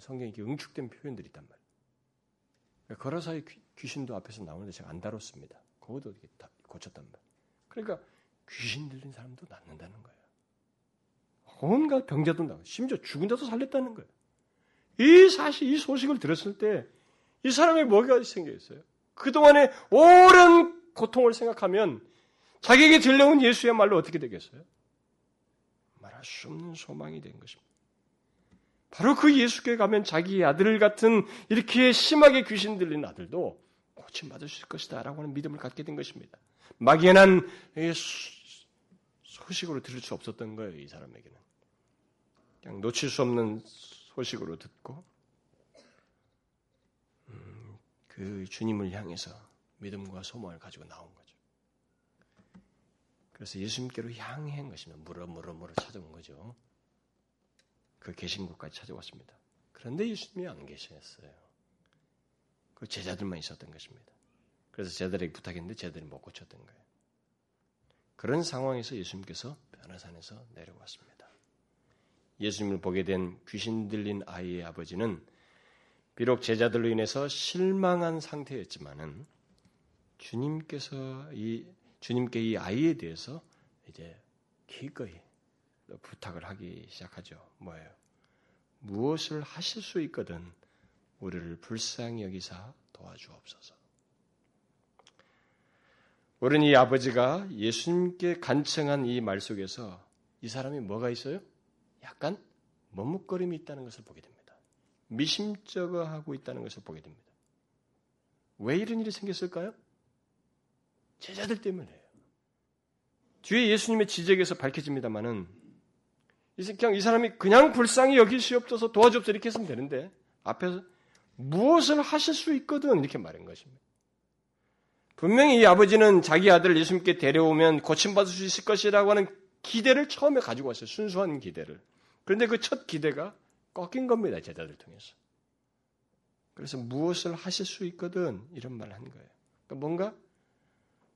성경에 이렇게 응축된 표현들이 있단 말이에요. 걸어사의 귀신도 앞에서 나오는데 제가 안 다뤘습니다. 그것도 이렇게 다 고쳤단 말이에요. 그러니까 귀신 들린 사람도 낫는다는 거예요. 온갖 병자도 나고 심지어 죽은 자도 살렸다는 거예요. 이 사실 이 소식을 들었을 때 이 사람의 뭐가 생겼어요? 그동안의 오랜 고통을 생각하면 자기에게 들려온 예수의 말로 어떻게 되겠어요? 말할 수 없는 소망이 된 것입니다. 바로 그 예수께 가면 자기 아들 같은 이렇게 심하게 귀신 들린 아들도 고침받을 수 있을 것이다 라고 하는 믿음을 갖게 된 것입니다. 막연한 소식으로 들을 수 없었던 거예요, 이 사람에게는. 그냥 놓칠 수 없는 소식으로 듣고 음, 그 주님을 향해서 믿음과 소망을 가지고 나온 거죠. 그래서 예수님께로 향한 것입니다. 물어 물어 물어 찾아온 거죠. 그 계신 곳까지 찾아왔습니다. 그런데 예수님이 안 계셨어요. 그 제자들만 있었던 것입니다. 그래서 제자들에게 부탁했는데 제자들이 못 고쳤던 거예요. 그런 상황에서 예수님께서 변화산에서 내려왔습니다. 예수님을 보게 된 귀신 들린 아이의 아버지는 비록 제자들로 인해서 실망한 상태였지만은 주님께서 이 주님께 이 아이에 대해서 이제 기꺼이 부탁을 하기 시작하죠. 뭐예요? 무엇을 하실 수 있거든 우리를 불쌍히 여기사 도와주옵소서. 우리는 이 아버지가 예수님께 간청한 이 말 속에서 이 사람이 뭐가 있어요? 약간 머뭇거림이 있다는 것을 보게 됩니다. 미심쩍어하고 있다는 것을 보게 됩니다. 왜 이런 일이 생겼을까요? 제자들 때문에요. 뒤에 예수님의 지적에서 밝혀집니다만은 그냥 이 사람이 그냥 불쌍히 없어서 도와주옵소서 이렇게 했으면 되는데 앞에서 무엇을 하실 수 있거든 이렇게 말한 것입니다. 분명히 이 아버지는 자기 아들을 예수님께 데려오면 고침받을 수 있을 것이라고 하는 기대를 처음에 가지고 왔어요. 순수한 기대를. 그런데 그 첫 기대가 꺾인 겁니다. 제자들 통해서. 그래서 무엇을 하실 수 있거든 이런 말을 한 거예요. 그러니까 뭔가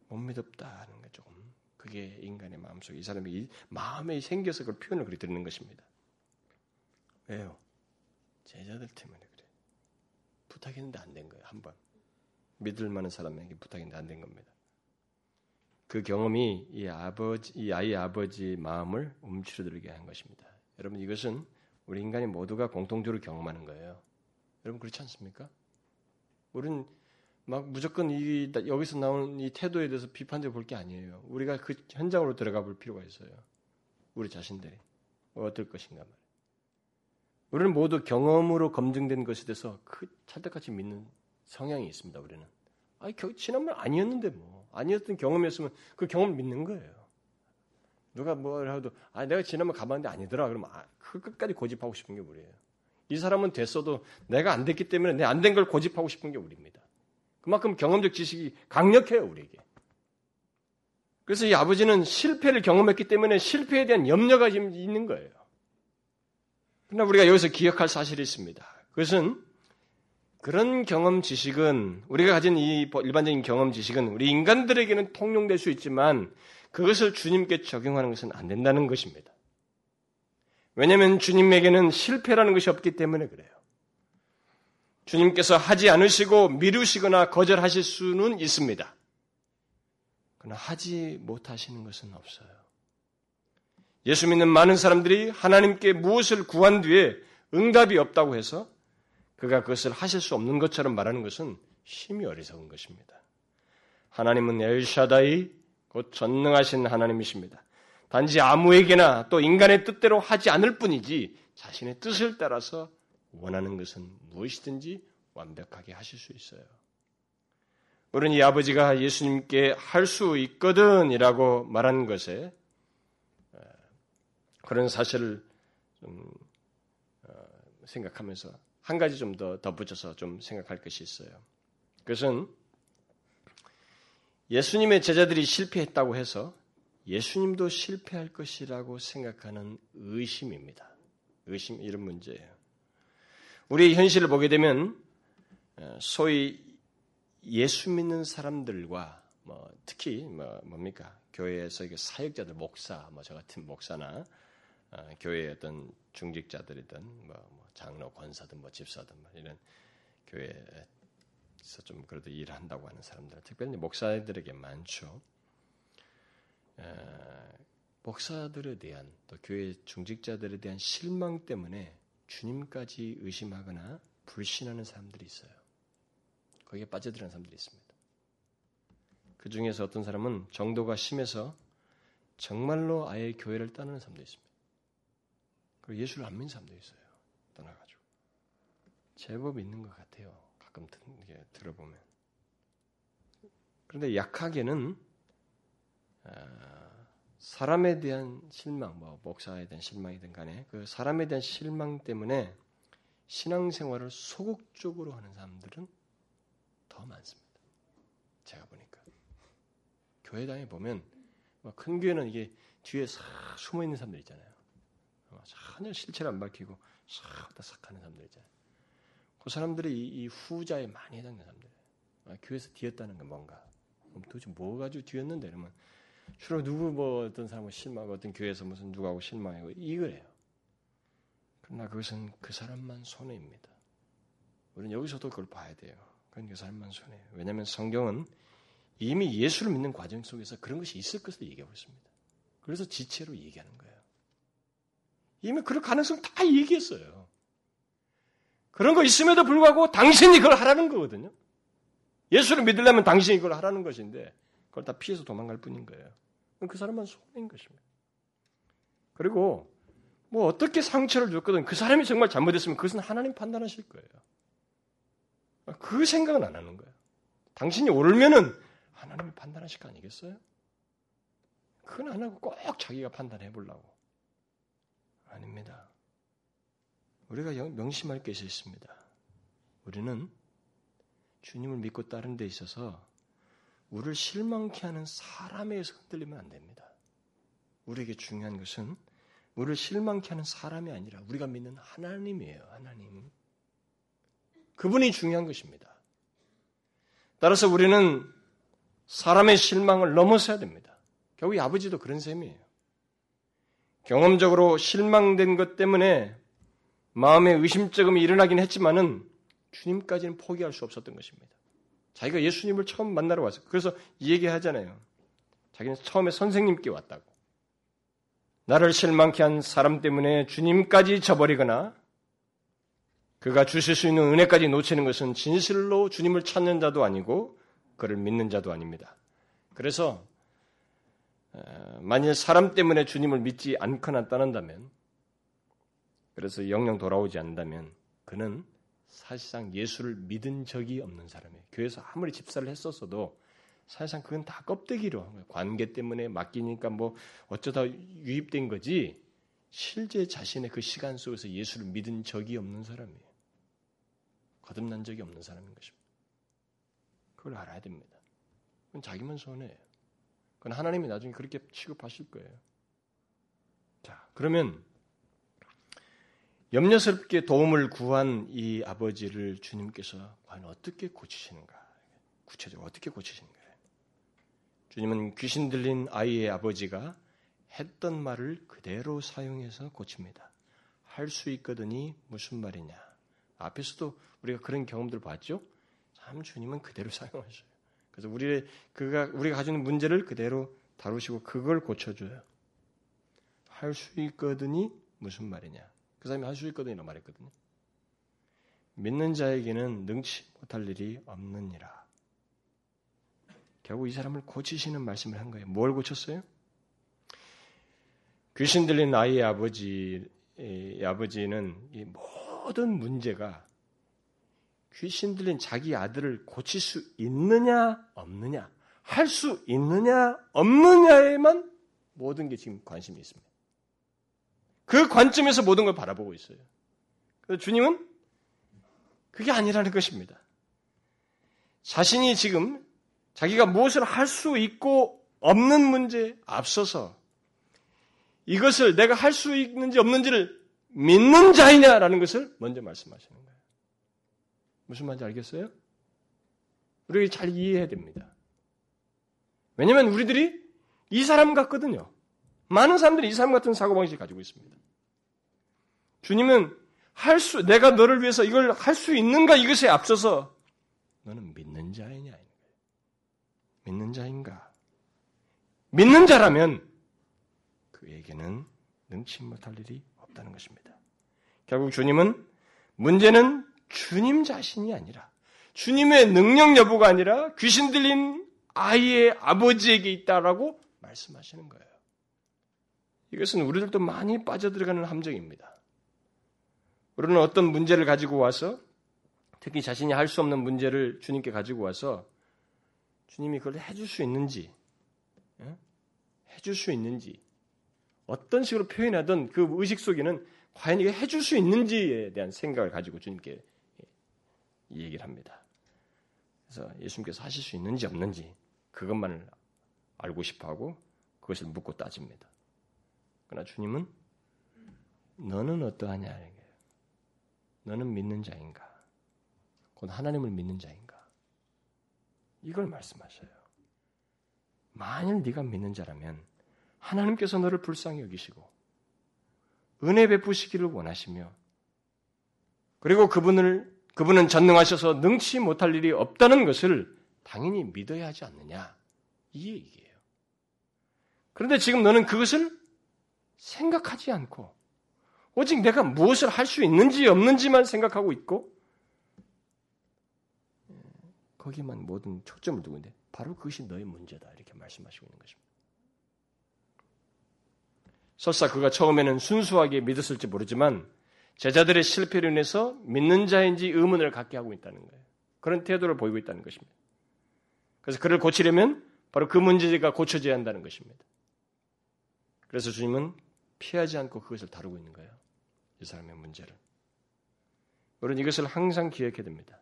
못 믿었다는 거 조금 그게 인간의 마음속에 이 사람이 마음에 생겨서 그걸 표현을 그렇게 듣는 것입니다. 왜요? 제자들 때문에 그래. 부탁했는데 안 된 거예요. 한 번. 믿을 만한 사람에게 부탁했는데 안 된 겁니다. 그 경험이 이 아버지, 이 아이 아버지 마음을 움츠러들게 한 것입니다. 여러분 이것은 우리 인간이 모두가 공통적으로 경험하는 거예요. 여러분 그렇지 않습니까? 우리는 막 무조건 이 여기서 나오는 이 태도에 대해서 비판적으로 볼 게 아니에요. 우리가 그 현장으로 들어가 볼 필요가 있어요. 우리 자신들이 어떨 것인가 말이에요. 우리는 모두 경험으로 검증된 것에 대해서 그 찰떡같이 믿는 성향이 있습니다. 우리는. 아니 지난번 아니었는데 뭐 아니었던 경험이었으면 그 경험 믿는 거예요. 누가 뭘 해도 아 내가 지난번 가봤는데 아니더라 그러면 아, 그 끝까지 고집하고 싶은 게 우리예요. 이 사람은 됐어도 내가 안 됐기 때문에 내 안 된 걸 고집하고 싶은 게 우리입니다. 그만큼 경험적 지식이 강력해요 우리에게. 그래서 이 아버지는 실패를 경험했기 때문에 실패에 대한 염려가 지금 있는 거예요. 그러나 우리가 여기서 기억할 사실이 있습니다. 그것은 그런 경험 지식은 우리가 가진 이 일반적인 경험 지식은 우리 인간들에게는 통용될 수 있지만 그것을 주님께 적용하는 것은 안 된다는 것입니다. 왜냐하면 주님에게는 실패라는 것이 없기 때문에 그래요. 주님께서 하지 않으시고 미루시거나 거절하실 수는 있습니다. 그러나 하지 못하시는 것은 없어요. 예수 믿는 많은 사람들이 하나님께 무엇을 구한 뒤에 응답이 없다고 해서 그가 그것을 하실 수 없는 것처럼 말하는 것은 심히 어리석은 것입니다. 하나님은 엘샤다이 곧 전능하신 하나님이십니다. 단지 아무에게나 또 인간의 뜻대로 하지 않을 뿐이지 자신의 뜻을 따라서 원하는 것은 무엇이든지 완벽하게 하실 수 있어요. 우리는 이 아버지가 예수님께 할 수 있거든이라고 말한 것에 그런 사실을 좀 어, 생각하면서 한 가지 좀 더 덧붙여서 좀 생각할 것이 있어요. 그것은 예수님의 제자들이 실패했다고 해서 예수님도 실패할 것이라고 생각하는 의심입니다. 의심 이런 문제예요. 우리 현실을 보게 되면 어, 소위 예수 믿는 사람들과 뭐 특히 뭐 뭡니까 교회에서 사역자들 목사 뭐 저 같은 목사나 어, 교회의 어떤 중직자들이든 뭐, 뭐 장로 권사든 뭐 집사든 뭐 이런 교회 에서 좀 그래도 일한다고 하는 사람들 특별히 목사들에게 많죠. 어, 목사들에 대한 또 교회 중직자들에 대한 실망 때문에 주님까지 의심하거나 불신하는 사람들이 있어요. 거기에 빠져들는 사람들이 있습니다. 그 중에서 어떤 사람은 정도가 심해서 정말로 아예 교회를 떠나는 사람도 있습니다. 그리고 예수를 안 믿는 사람도 있어요. 떠나가지고. 제법 있는 것 같아요. 가끔 들어보면. 그런데 약하게는 아, 사람에 대한 실망, 뭐 목사에 대한 실망이든 간에 그 사람에 대한 실망 때문에 신앙생활을 소극적으로 하는 사람들은 더 많습니다. 제가 보니까 교회당에 보면 뭐큰 교회는 이게 뒤에 싹 숨어 있는 사람들 있잖아요. 전혀 실체를 안 밝히고 싹 다 싹 하는 사람들 있잖아요. 그 사람들이 이, 이 후자에 많이 해당되는 사람들. 아, 교회에서 뒤었다는 건 뭔가. 도대체 뭐 가지고 뒤었는데 이러면 주로 누구 뭐 어떤 사람은 실망하고 어떤 교회에서 무슨 누구하고 실망하고 이거예요. 그러나 그것은 그 사람만 손해입니다. 우리는 여기서도 그걸 봐야 돼요. 그건 그 사람만 손해예요. 왜냐하면 성경은 이미 예수를 믿는 과정 속에서 그런 것이 있을 것을 얘기하고 있습니다. 그래서 지체로 얘기하는 거예요. 이미 그럴 가능성 다 얘기했어요. 그런 거 있음에도 불구하고 당신이 그걸 하라는 거거든요. 예수를 믿으려면 당신이 그걸 하라는 것인데 그걸 다 피해서 도망갈 뿐인 거예요. 그 사람만 손해인 것입니다. 그리고 뭐 어떻게 상처를 줬거든 그 사람이 정말 잘못했으면 그것은 하나님 판단하실 거예요. 그 생각은 안 하는 거예요. 당신이 옳으면은 하나님이 판단하실 거 아니겠어요? 그건 안 하고 꼭 자기가 판단해 보려고. 아닙니다. 우리가 명심할 것이 있습니다. 우리는 주님을 믿고 따른 데 있어서 우리를 실망케 하는 사람에 의해서 흔들리면 안 됩니다. 우리에게 중요한 것은 우리를 실망케 하는 사람이 아니라 우리가 믿는 하나님이에요. 하나님. 그분이 중요한 것입니다. 따라서 우리는 사람의 실망을 넘어서야 됩니다. 결국 아버지도 그런 셈이에요. 경험적으로 실망된 것 때문에 마음에 의심적음이 일어나긴 했지만은 주님까지는 포기할 수 없었던 것입니다. 자기가 예수님을 처음 만나러 왔어요. 그래서 이 얘기 하잖아요. 자기는 처음에 선생님께 왔다고. 나를 실망케 한 사람 때문에 주님까지 저버리거나 그가 주실 수 있는 은혜까지 놓치는 것은 진실로 주님을 찾는 자도 아니고 그를 믿는 자도 아닙니다. 그래서 만일 사람 때문에 주님을 믿지 않거나 떠난다면 그래서 영영 돌아오지 않는다면 그는 사실상 예수를 믿은 적이 없는 사람이에요. 교회에서 아무리 집사를 했었어도 사실상 그건 다 껍데기로 한 거예요. 관계 때문에 맡기니까 뭐 어쩌다 유입된 거지 실제 자신의 그 시간 속에서 예수를 믿은 적이 없는 사람이에요. 거듭난 적이 없는 사람인 것입니다. 그걸 알아야 됩니다. 그건 자기만 손해예요. 그건 하나님이 나중에 그렇게 취급하실 거예요. 자, 그러면 염려스럽게 도움을 구한 이 아버지를 주님께서 과연 어떻게 고치시는가? 구체적으로 어떻게 고치시는가? 주님은 귀신 들린 아이의 아버지가 했던 말을 그대로 사용해서 고칩니다. 할 수 있거든이 무슨 말이냐? 앞에서도 우리가 그런 경험들 봤죠? 참 주님은 그대로 사용하셔요. 그래서 우리의 그가 우리가 가지고 있는 문제를 그대로 다루시고 그걸 고쳐줘요. 할 수 있거든이 무슨 말이냐? 그 사람이 할 수 있거든이라고 말했거든요. 믿는 자에게는 능치 못할 일이 없느니라. 결국 이 사람을 고치시는 말씀을 한 거예요. 뭘 고쳤어요? 귀신 들린 아이의 아버지, 아버지는 이 모든 문제가 귀신 들린 자기 아들을 고칠 수 있느냐, 없느냐, 할 수 있느냐, 없느냐에만 모든 게 지금 관심이 있습니다. 그 관점에서 모든 걸 바라보고 있어요. 주님은 그게 아니라는 것입니다. 자신이 지금 자기가 무엇을 할 수 있고 없는 문제에 앞서서 이것을 내가 할 수 있는지 없는지를 믿는 자이냐라는 것을 먼저 말씀하시는 거예요. 무슨 말인지 알겠어요? 우리가 잘 이해해야 됩니다. 왜냐하면 우리들이 이 사람 같거든요. 많은 사람들이 이 사람 같은 사고방식을 가지고 있습니다. 주님은 할 수, 내가 너를 위해서 이걸 할 수 있는가 이것에 앞서서 너는 믿는 자이냐? 믿는 자인가? 믿는 자라면 그에게는 능치 못할 일이 없다는 것입니다. 결국 주님은 문제는 주님 자신이 아니라 주님의 능력 여부가 아니라 귀신 들린 아이의 아버지에게 있다라고 말씀하시는 거예요. 이것은 우리들도 많이 빠져들어가는 함정입니다. 우리는 어떤 문제를 가지고 와서 특히 자신이 할 수 없는 문제를 주님께 가지고 와서 주님이 그걸 해줄 수 있는지, 예? 해줄 수 있는지, 어떤 식으로 표현하든 그 의식 속에는 과연 이게 해줄 수 있는지에 대한 생각을 가지고 주님께 얘기를 합니다. 그래서 예수님께서 하실 수 있는지 없는지 그것만을 알고 싶어 하고 그것을 묻고 따집니다. 그러나 주님은 너는 어떠하냐? 너는 믿는 자인가? 곧 하나님을 믿는 자인가? 이걸 말씀하셔요. 만일 네가 믿는 자라면 하나님께서 너를 불쌍히 여기시고 은혜 베푸시기를 원하시며 그리고 그분을 그분은 전능하셔서 능치 못할 일이 없다는 것을 당연히 믿어야 하지 않느냐 이 얘기예요. 그런데 지금 너는 그것을 생각하지 않고 오직 내가 무엇을 할 수 있는지 없는지만 생각하고 있고 거기만 모든 초점을 두고 있는데 바로 그것이 너의 문제다 이렇게 말씀하시고 있는 것입니다. 설사 그가 처음에는 순수하게 믿었을지 모르지만 제자들의 실패로 인해서 믿는 자인지 의문을 갖게 하고 있다는 거예요. 그런 태도를 보이고 있다는 것입니다. 그래서 그를 고치려면 바로 그 문제가 고쳐져야 한다는 것입니다. 그래서 주님은 피하지 않고 그것을 다루고 있는 거예요. 이 사람의 문제를. 우리는 이것을 항상 기억해야 됩니다.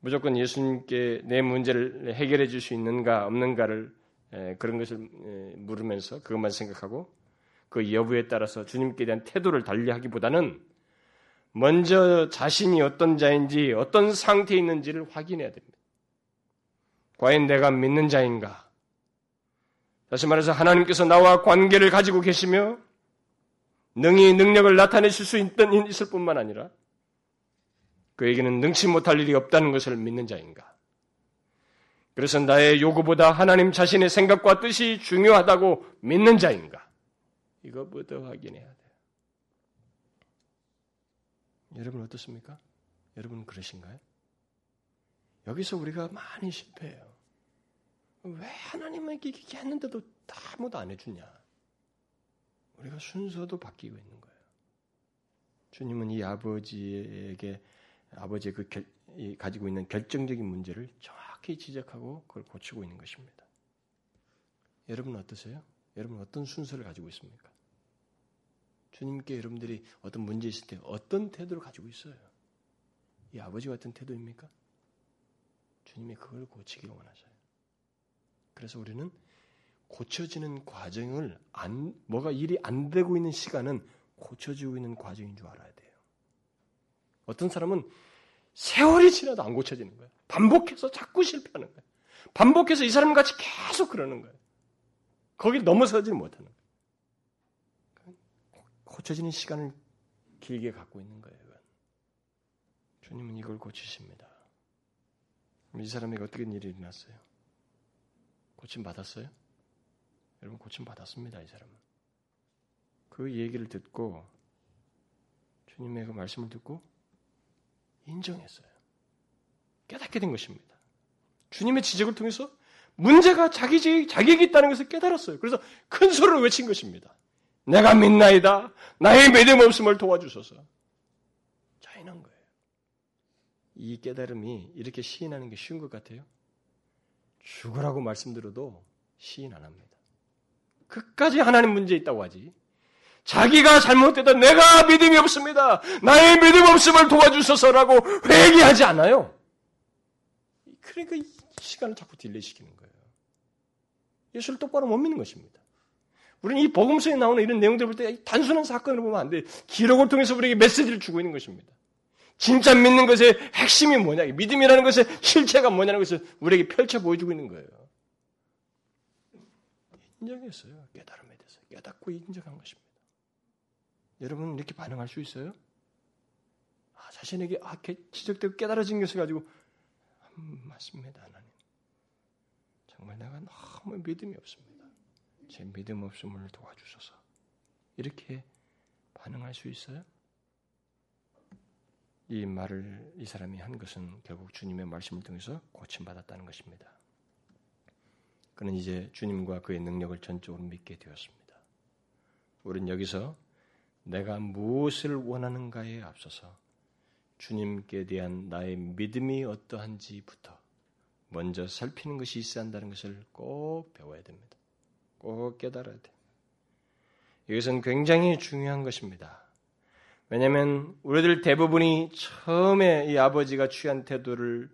무조건 예수님께 내 문제를 해결해 줄 수 있는가 없는가를 그런 것을 물으면서 그것만 생각하고 그 여부에 따라서 주님께 대한 태도를 달리하기보다는 먼저 자신이 어떤 자인지 어떤 상태에 있는지를 확인해야 됩니다. 과연 내가 믿는 자인가? 다시 말해서 하나님께서 나와 관계를 가지고 계시며 능히 능력을 나타내실 수 있던 있을 뿐만 아니라 그에게는 능치 못할 일이 없다는 것을 믿는 자인가? 그래서 나의 요구보다 하나님 자신의 생각과 뜻이 중요하다고 믿는 자인가? 이거부터 확인해야 돼요. 여러분 어떻습니까? 여러분 그러신가요? 여기서 우리가 많이 실패해요. 왜 하나님에게 이렇게 했는데도 아무도 안 해주냐? 우리가 순서도 바뀌고 있는 거예요. 주님은 이 아버지에게 아버지의 그 결, 가지고 있는 결정적인 문제를 정확히 지적하고 그걸 고치고 있는 것입니다. 여러분 어떠세요? 여러분 어떤 순서를 가지고 있습니까? 주님께 여러분들이 어떤 문제 있을 때 어떤 태도를 가지고 있어요? 이 아버지 같은 태도입니까? 주님이 그걸 고치기를 원하셔요. 그래서 우리는 고쳐지는 과정을 안, 뭐가 일이 안 되고 있는 시간은 고쳐지고 있는 과정인 줄 알아야 돼요. 어떤 사람은 세월이 지나도 안 고쳐지는 거예요. 반복해서 자꾸 실패하는 거예요. 반복해서 이 사람 같이 계속 그러는 거예요. 거기 넘어서지는 못하는 거예요. 고쳐지는 시간을 길게 갖고 있는 거예요. 주님은 이걸 고치십니다. 이 사람에게 어떻게 일이 일어났어요? 고침 받았어요? 여러분 고침 받았습니다. 이 사람은. 그 얘기를 듣고 주님의 그 말씀을 듣고 인정했어요. 깨닫게 된 것입니다. 주님의 지적을 통해서 문제가 자기, 자기에게 있다는 것을 깨달았어요. 그래서 큰 소리로 외친 것입니다. 내가 믿나이다. 나의 믿음 없음을 도와주소서. 자인한 거예요. 이 깨달음이 이렇게 시인하는 게 쉬운 것 같아요? 죽으라고 말씀드려도 시인 안 합니다. 끝까지 하나님 문제 있다고 하지. 자기가 잘못되다 내가 믿음이 없습니다. 나의 믿음 없음을 도와주소서라고 회개하지 않아요. 그러니까 이 시간을 자꾸 딜레이시키는 거예요. 예수를 똑바로 못 믿는 것입니다. 우리는 이 복음서에 나오는 이런 내용들 볼 때 단순한 사건을 보면 안 돼. 기록을 통해서 우리에게 메시지를 주고 있는 것입니다. 진짜 믿는 것의 핵심이 뭐냐, 믿음이라는 것의 실체가 뭐냐는 것을 우리에게 펼쳐 보여주고 있는 거예요. 인정했어요. 깨달음에 대해서. 깨닫고 인정한 것입니다. 여러분 이렇게 반응할 수 있어요? 아, 자신에게 아, 지적되고 깨달아진 것을 가지고 음, 맞습니다, 하나님. 정말 내가 너무 믿음이 없습니다. 제 믿음 없음을 도와주셔서 이렇게 반응할 수 있어요? 이 말을 이 사람이 한 것은 결국 주님의 말씀을 통해서 고침받았다는 것입니다. 그는 이제 주님과 그의 능력을 전적으로 믿게 되었습니다. 우리는 여기서 내가 무엇을 원하는가에 앞서서 주님께 대한 나의 믿음이 어떠한지부터 먼저 살피는 것이 있어야 한다는 것을 꼭 배워야 됩니다. 꼭 깨달아야 돼. 이것은 굉장히 중요한 것입니다. 왜냐하면 우리들 대부분이 처음에 이 아버지가 취한 태도를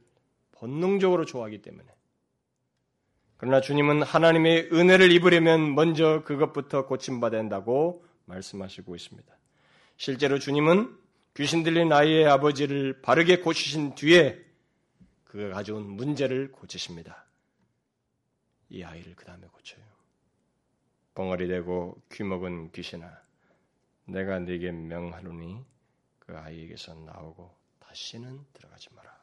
본능적으로 좋아하기 때문에 그러나 주님은 하나님의 은혜를 입으려면 먼저 그것부터 고침받아야 한다고 말씀하시고 있습니다. 실제로 주님은 귀신 들린 아이의 아버지를 바르게 고치신 뒤에 그가 가져온 문제를 고치십니다. 이 아이를 그 다음에 고쳐요. 벙어리 되고 귀먹은 귀신아, 내가 네게 명하노니 그 아이에게서 나오고 다시는 들어가지 마라.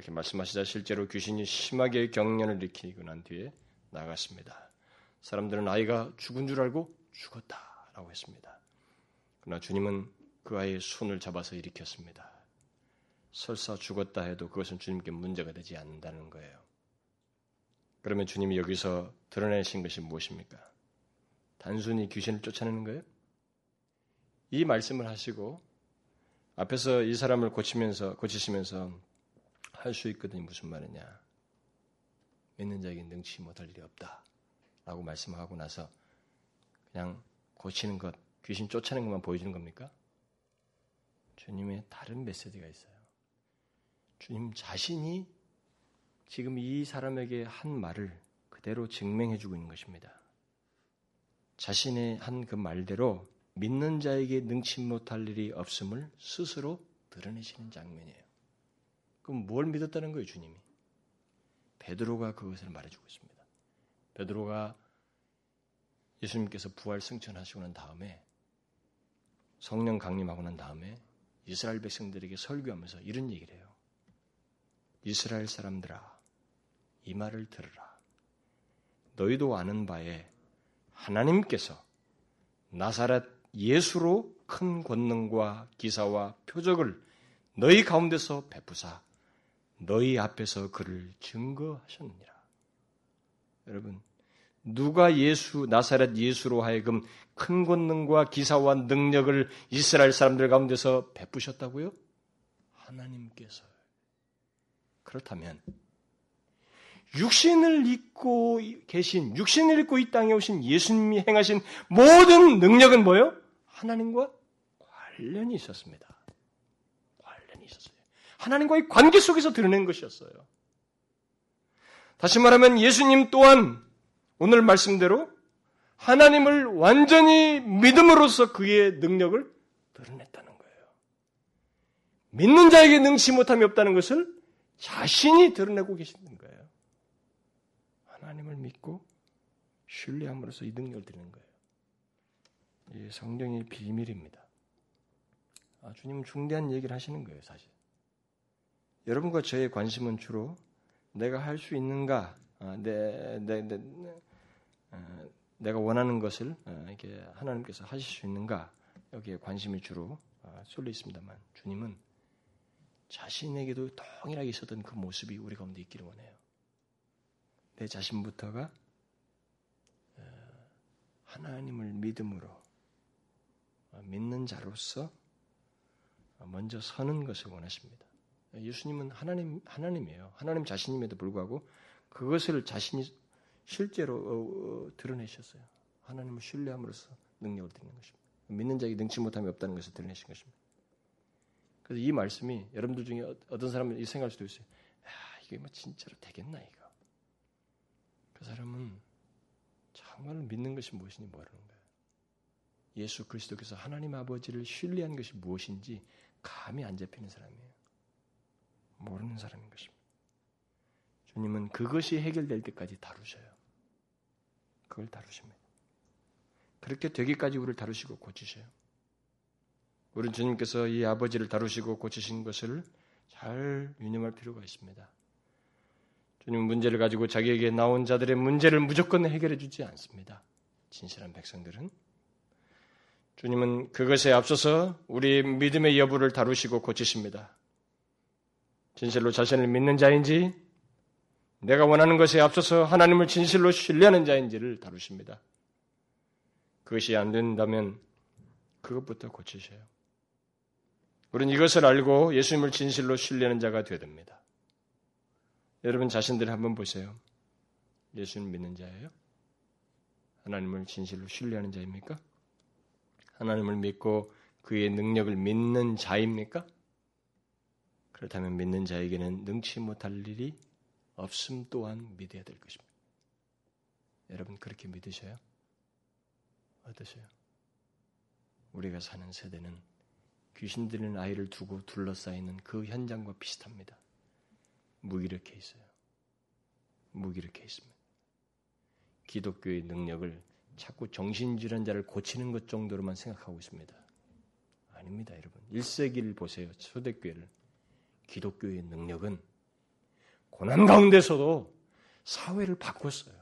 그렇게 말씀하시자 실제로 귀신이 심하게 경련을 일으키고 난 뒤에 나갔습니다. 사람들은 아이가 죽은 줄 알고 죽었다라고 했습니다. 그러나 주님은 그 아이의 손을 잡아서 일으켰습니다. 설사 죽었다 해도 그것은 주님께 문제가 되지 않는다는 거예요. 그러면 주님이 여기서 드러내신 것이 무엇입니까? 단순히 귀신을 쫓아내는 거예요? 이 말씀을 하시고 앞에서 이 사람을 고치면서 고치시면서 할 수 있거든요. 무슨 말이냐? 믿는 자에게 능치 못할 일이 없다 라고 말씀하고 나서 그냥 고치는 것, 귀신 쫓아내는 것만 보여주는 겁니까? 주님의 다른 메시지가 있어요. 주님 자신이 지금 이 사람에게 한 말을 그대로 증명해주고 있는 것입니다. 자신의 한 그 말대로 믿는 자에게 능치 못할 일이 없음을 스스로 드러내시는 장면이에요. 그럼 뭘 믿었다는 거예요, 주님이? 베드로가 그것을 말해주고 있습니다. 베드로가 예수님께서 부활 승천하시고 난 다음에 성령 강림하고 난 다음에 이스라엘 백성들에게 설교하면서 이런 얘기를 해요. 이스라엘 사람들아, 이 말을 들으라. 너희도 아는 바에 하나님께서 나사렛 예수로 큰 권능과 기사와 표적을 너희 가운데서 베푸사 너희 앞에서 그를 증거하셨느니라. 여러분, 누가 예수 나사렛 예수로 하여금 큰 권능과 기사와 능력을 이스라엘 사람들 가운데서 베푸셨다고요? 하나님께서. 그렇다면 육신을 입고 계신 육신을 입고 이 땅에 오신 예수님이 행하신 모든 능력은 뭐요? 하나님과 관련이 있었습니다. 하나님과의 관계 속에서 드러낸 것이었어요. 다시 말하면 예수님 또한 오늘 말씀대로 하나님을 완전히 믿음으로써 그의 능력을 드러냈다는 거예요. 믿는 자에게 능치 못함이 없다는 것을 자신이 드러내고 계시는 거예요. 하나님을 믿고 신뢰함으로써 이 능력을 드리는 거예요. 이 성경의 비밀입니다. 아, 주님은 중대한 얘기를 하시는 거예요, 사실. 여러분과 저의 관심은 주로 내가 할 수 있는가, 아, 내, 내, 내, 아, 내가 원하는 것을 아, 이렇게 하나님께서 하실 수 있는가 여기에 관심이 주로 아, 쏠려 있습니다만 주님은 자신에게도 동일하게 있었던 그 모습이 우리 가운데 있기를 원해요. 내 자신부터가 어, 하나님을 믿음으로 어, 믿는 자로서 먼저 서는 것을 원하십니다. 예수님은 하나님 하나님이에요. 하나님 자신임에도 불구하고 그것을 자신이 실제로 어, 어, 드러내셨어요. 하나님을 신뢰함으로써 능력을 드리는 것입니다. 믿는 자에게 능치 못함이 없다는 것을 드러내신 것입니다. 그래서 이 말씀이 여러분들 중에 어, 어떤 사람은 이 생각할 수도 있어요. 야, 이게 뭐 진짜로 되겠나 이거. 그 사람은 정말로 믿는 것이 무엇인지 모르는 거예요. 예수 그리스도께서 하나님 아버지를 신뢰한 것이 무엇인지 감이 안 잡히는 사람이에요. 모르는 사람인 것입니다. 주님은 그것이 해결될 때까지 다루셔요. 그걸 다루십니다. 그렇게 되기까지 우리를 다루시고 고치셔요. 우리 주님께서 이 아버지를 다루시고 고치신 것을 잘 유념할 필요가 있습니다. 주님 문제를 가지고 자기에게 나온 자들의 문제를 무조건 해결해 주지 않습니다. 진실한 백성들은 주님은 그것에 앞서서 우리 믿음의 여부를 다루시고 고치십니다. 진실로 자신을 믿는 자인지 내가 원하는 것에 앞서서 하나님을 진실로 신뢰하는 자인지를 다루십니다. 그것이 안 된다면 그것부터 고치셔요. 우리는 이것을 알고 예수님을 진실로 신뢰하는 자가 되어야 됩니다. 여러분 자신들 한번 보세요. 예수님 믿는 자예요? 하나님을 진실로 신뢰하는 자입니까? 하나님을 믿고 그의 능력을 믿는 자입니까? 그렇다면 믿는 자에게는 능치 못할 일이 없음 또한 믿어야 될 것입니다. 여러분 그렇게 믿으셔요? 어떠세요? 우리가 사는 세대는 귀신 들리는 아이를 두고 둘러싸이는 그 현장과 비슷합니다. 무기력해 있어요. 무기력해 있습니다. 기독교의 능력을 자꾸 정신질환자를 고치는 것 정도로만 생각하고 있습니다. 아닙니다, 여러분. 1세기를 보세요. 초대교회를. 기독교의 능력은 고난 가운데서도 사회를 바꿨어요.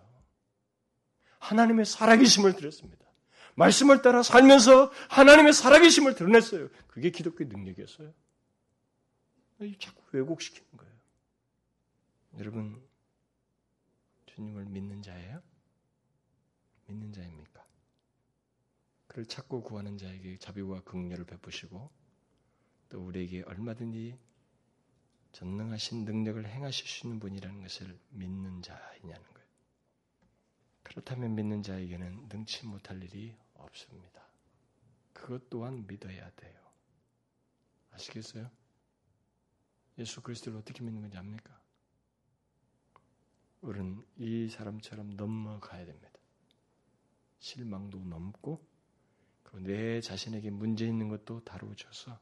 하나님의 살아계심을 드렸습니다. 말씀을 따라 살면서 하나님의 살아계심을 드러냈어요. 그게 기독교의 능력이었어요. 자꾸 왜곡시키는 거예요. 여러분, 주님을 믿는 자예요? 믿는 자입니까? 그를 찾고 구하는 자에게 자비와 긍휼을 베푸시고 또 우리에게 얼마든지 전능하신 능력을 행하실 수 있는 분이라는 것을 믿는 자이냐는 거예요. 그렇다면 믿는 자에게는 능치 못할 일이 없습니다. 그것 또한 믿어야 돼요. 아시겠어요? 예수 그리스도를 어떻게 믿는 건지 압니까? 우리는 이 사람처럼 넘어가야 됩니다. 실망도 넘고 내 자신에게 문제 있는 것도 다루어줘서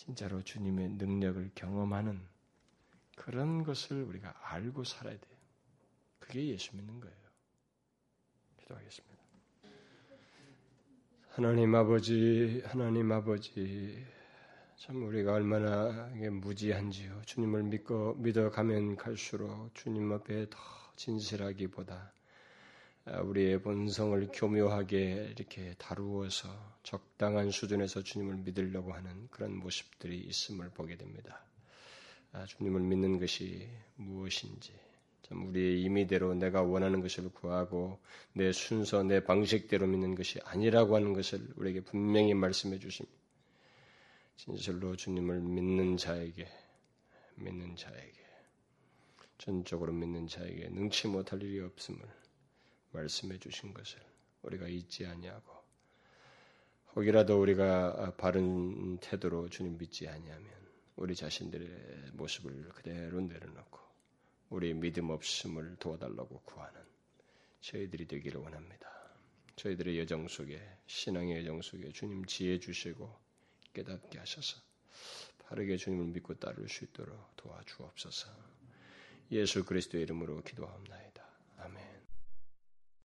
진짜로 주님의 능력을 경험하는 그런 것을 우리가 알고 살아야 돼요. 그게 예수 믿는 거예요. 기도하겠습니다. 하나님 아버지, 하나님 아버지, 참 우리가 얼마나 무지한지요. 주님을 믿고 믿어가면 갈수록 주님 앞에 더 진실하기보다 아, 우리의 본성을 교묘하게 이렇게 다루어서 적당한 수준에서 주님을 믿으려고 하는 그런 모습들이 있음을 보게 됩니다. 아, 주님을 믿는 것이 무엇인지, 참 우리의 임의대로 내가 원하는 것을 구하고 내 순서, 내 방식대로 믿는 것이 아니라고 하는 것을 우리에게 분명히 말씀해 주십니다. 진실로 주님을 믿는 자에게 믿는 자에게 전적으로 믿는 자에게 능치 못할 일이 없음을 말씀해 주신 것을 우리가 잊지 아니하고 혹이라도 우리가 바른 태도로 주님 믿지 아니하면 우리 자신들의 모습을 그대로 내려놓고 우리 믿음 없음을 도와달라고 구하는 저희들이 되기를 원합니다. 저희들의 여정 속에 신앙의 여정 속에 주님 지혜 주시고 깨닫게 하셔서 바르게 주님을 믿고 따를 수 있도록 도와주옵소서. 예수 그리스도의 이름으로 기도합니다.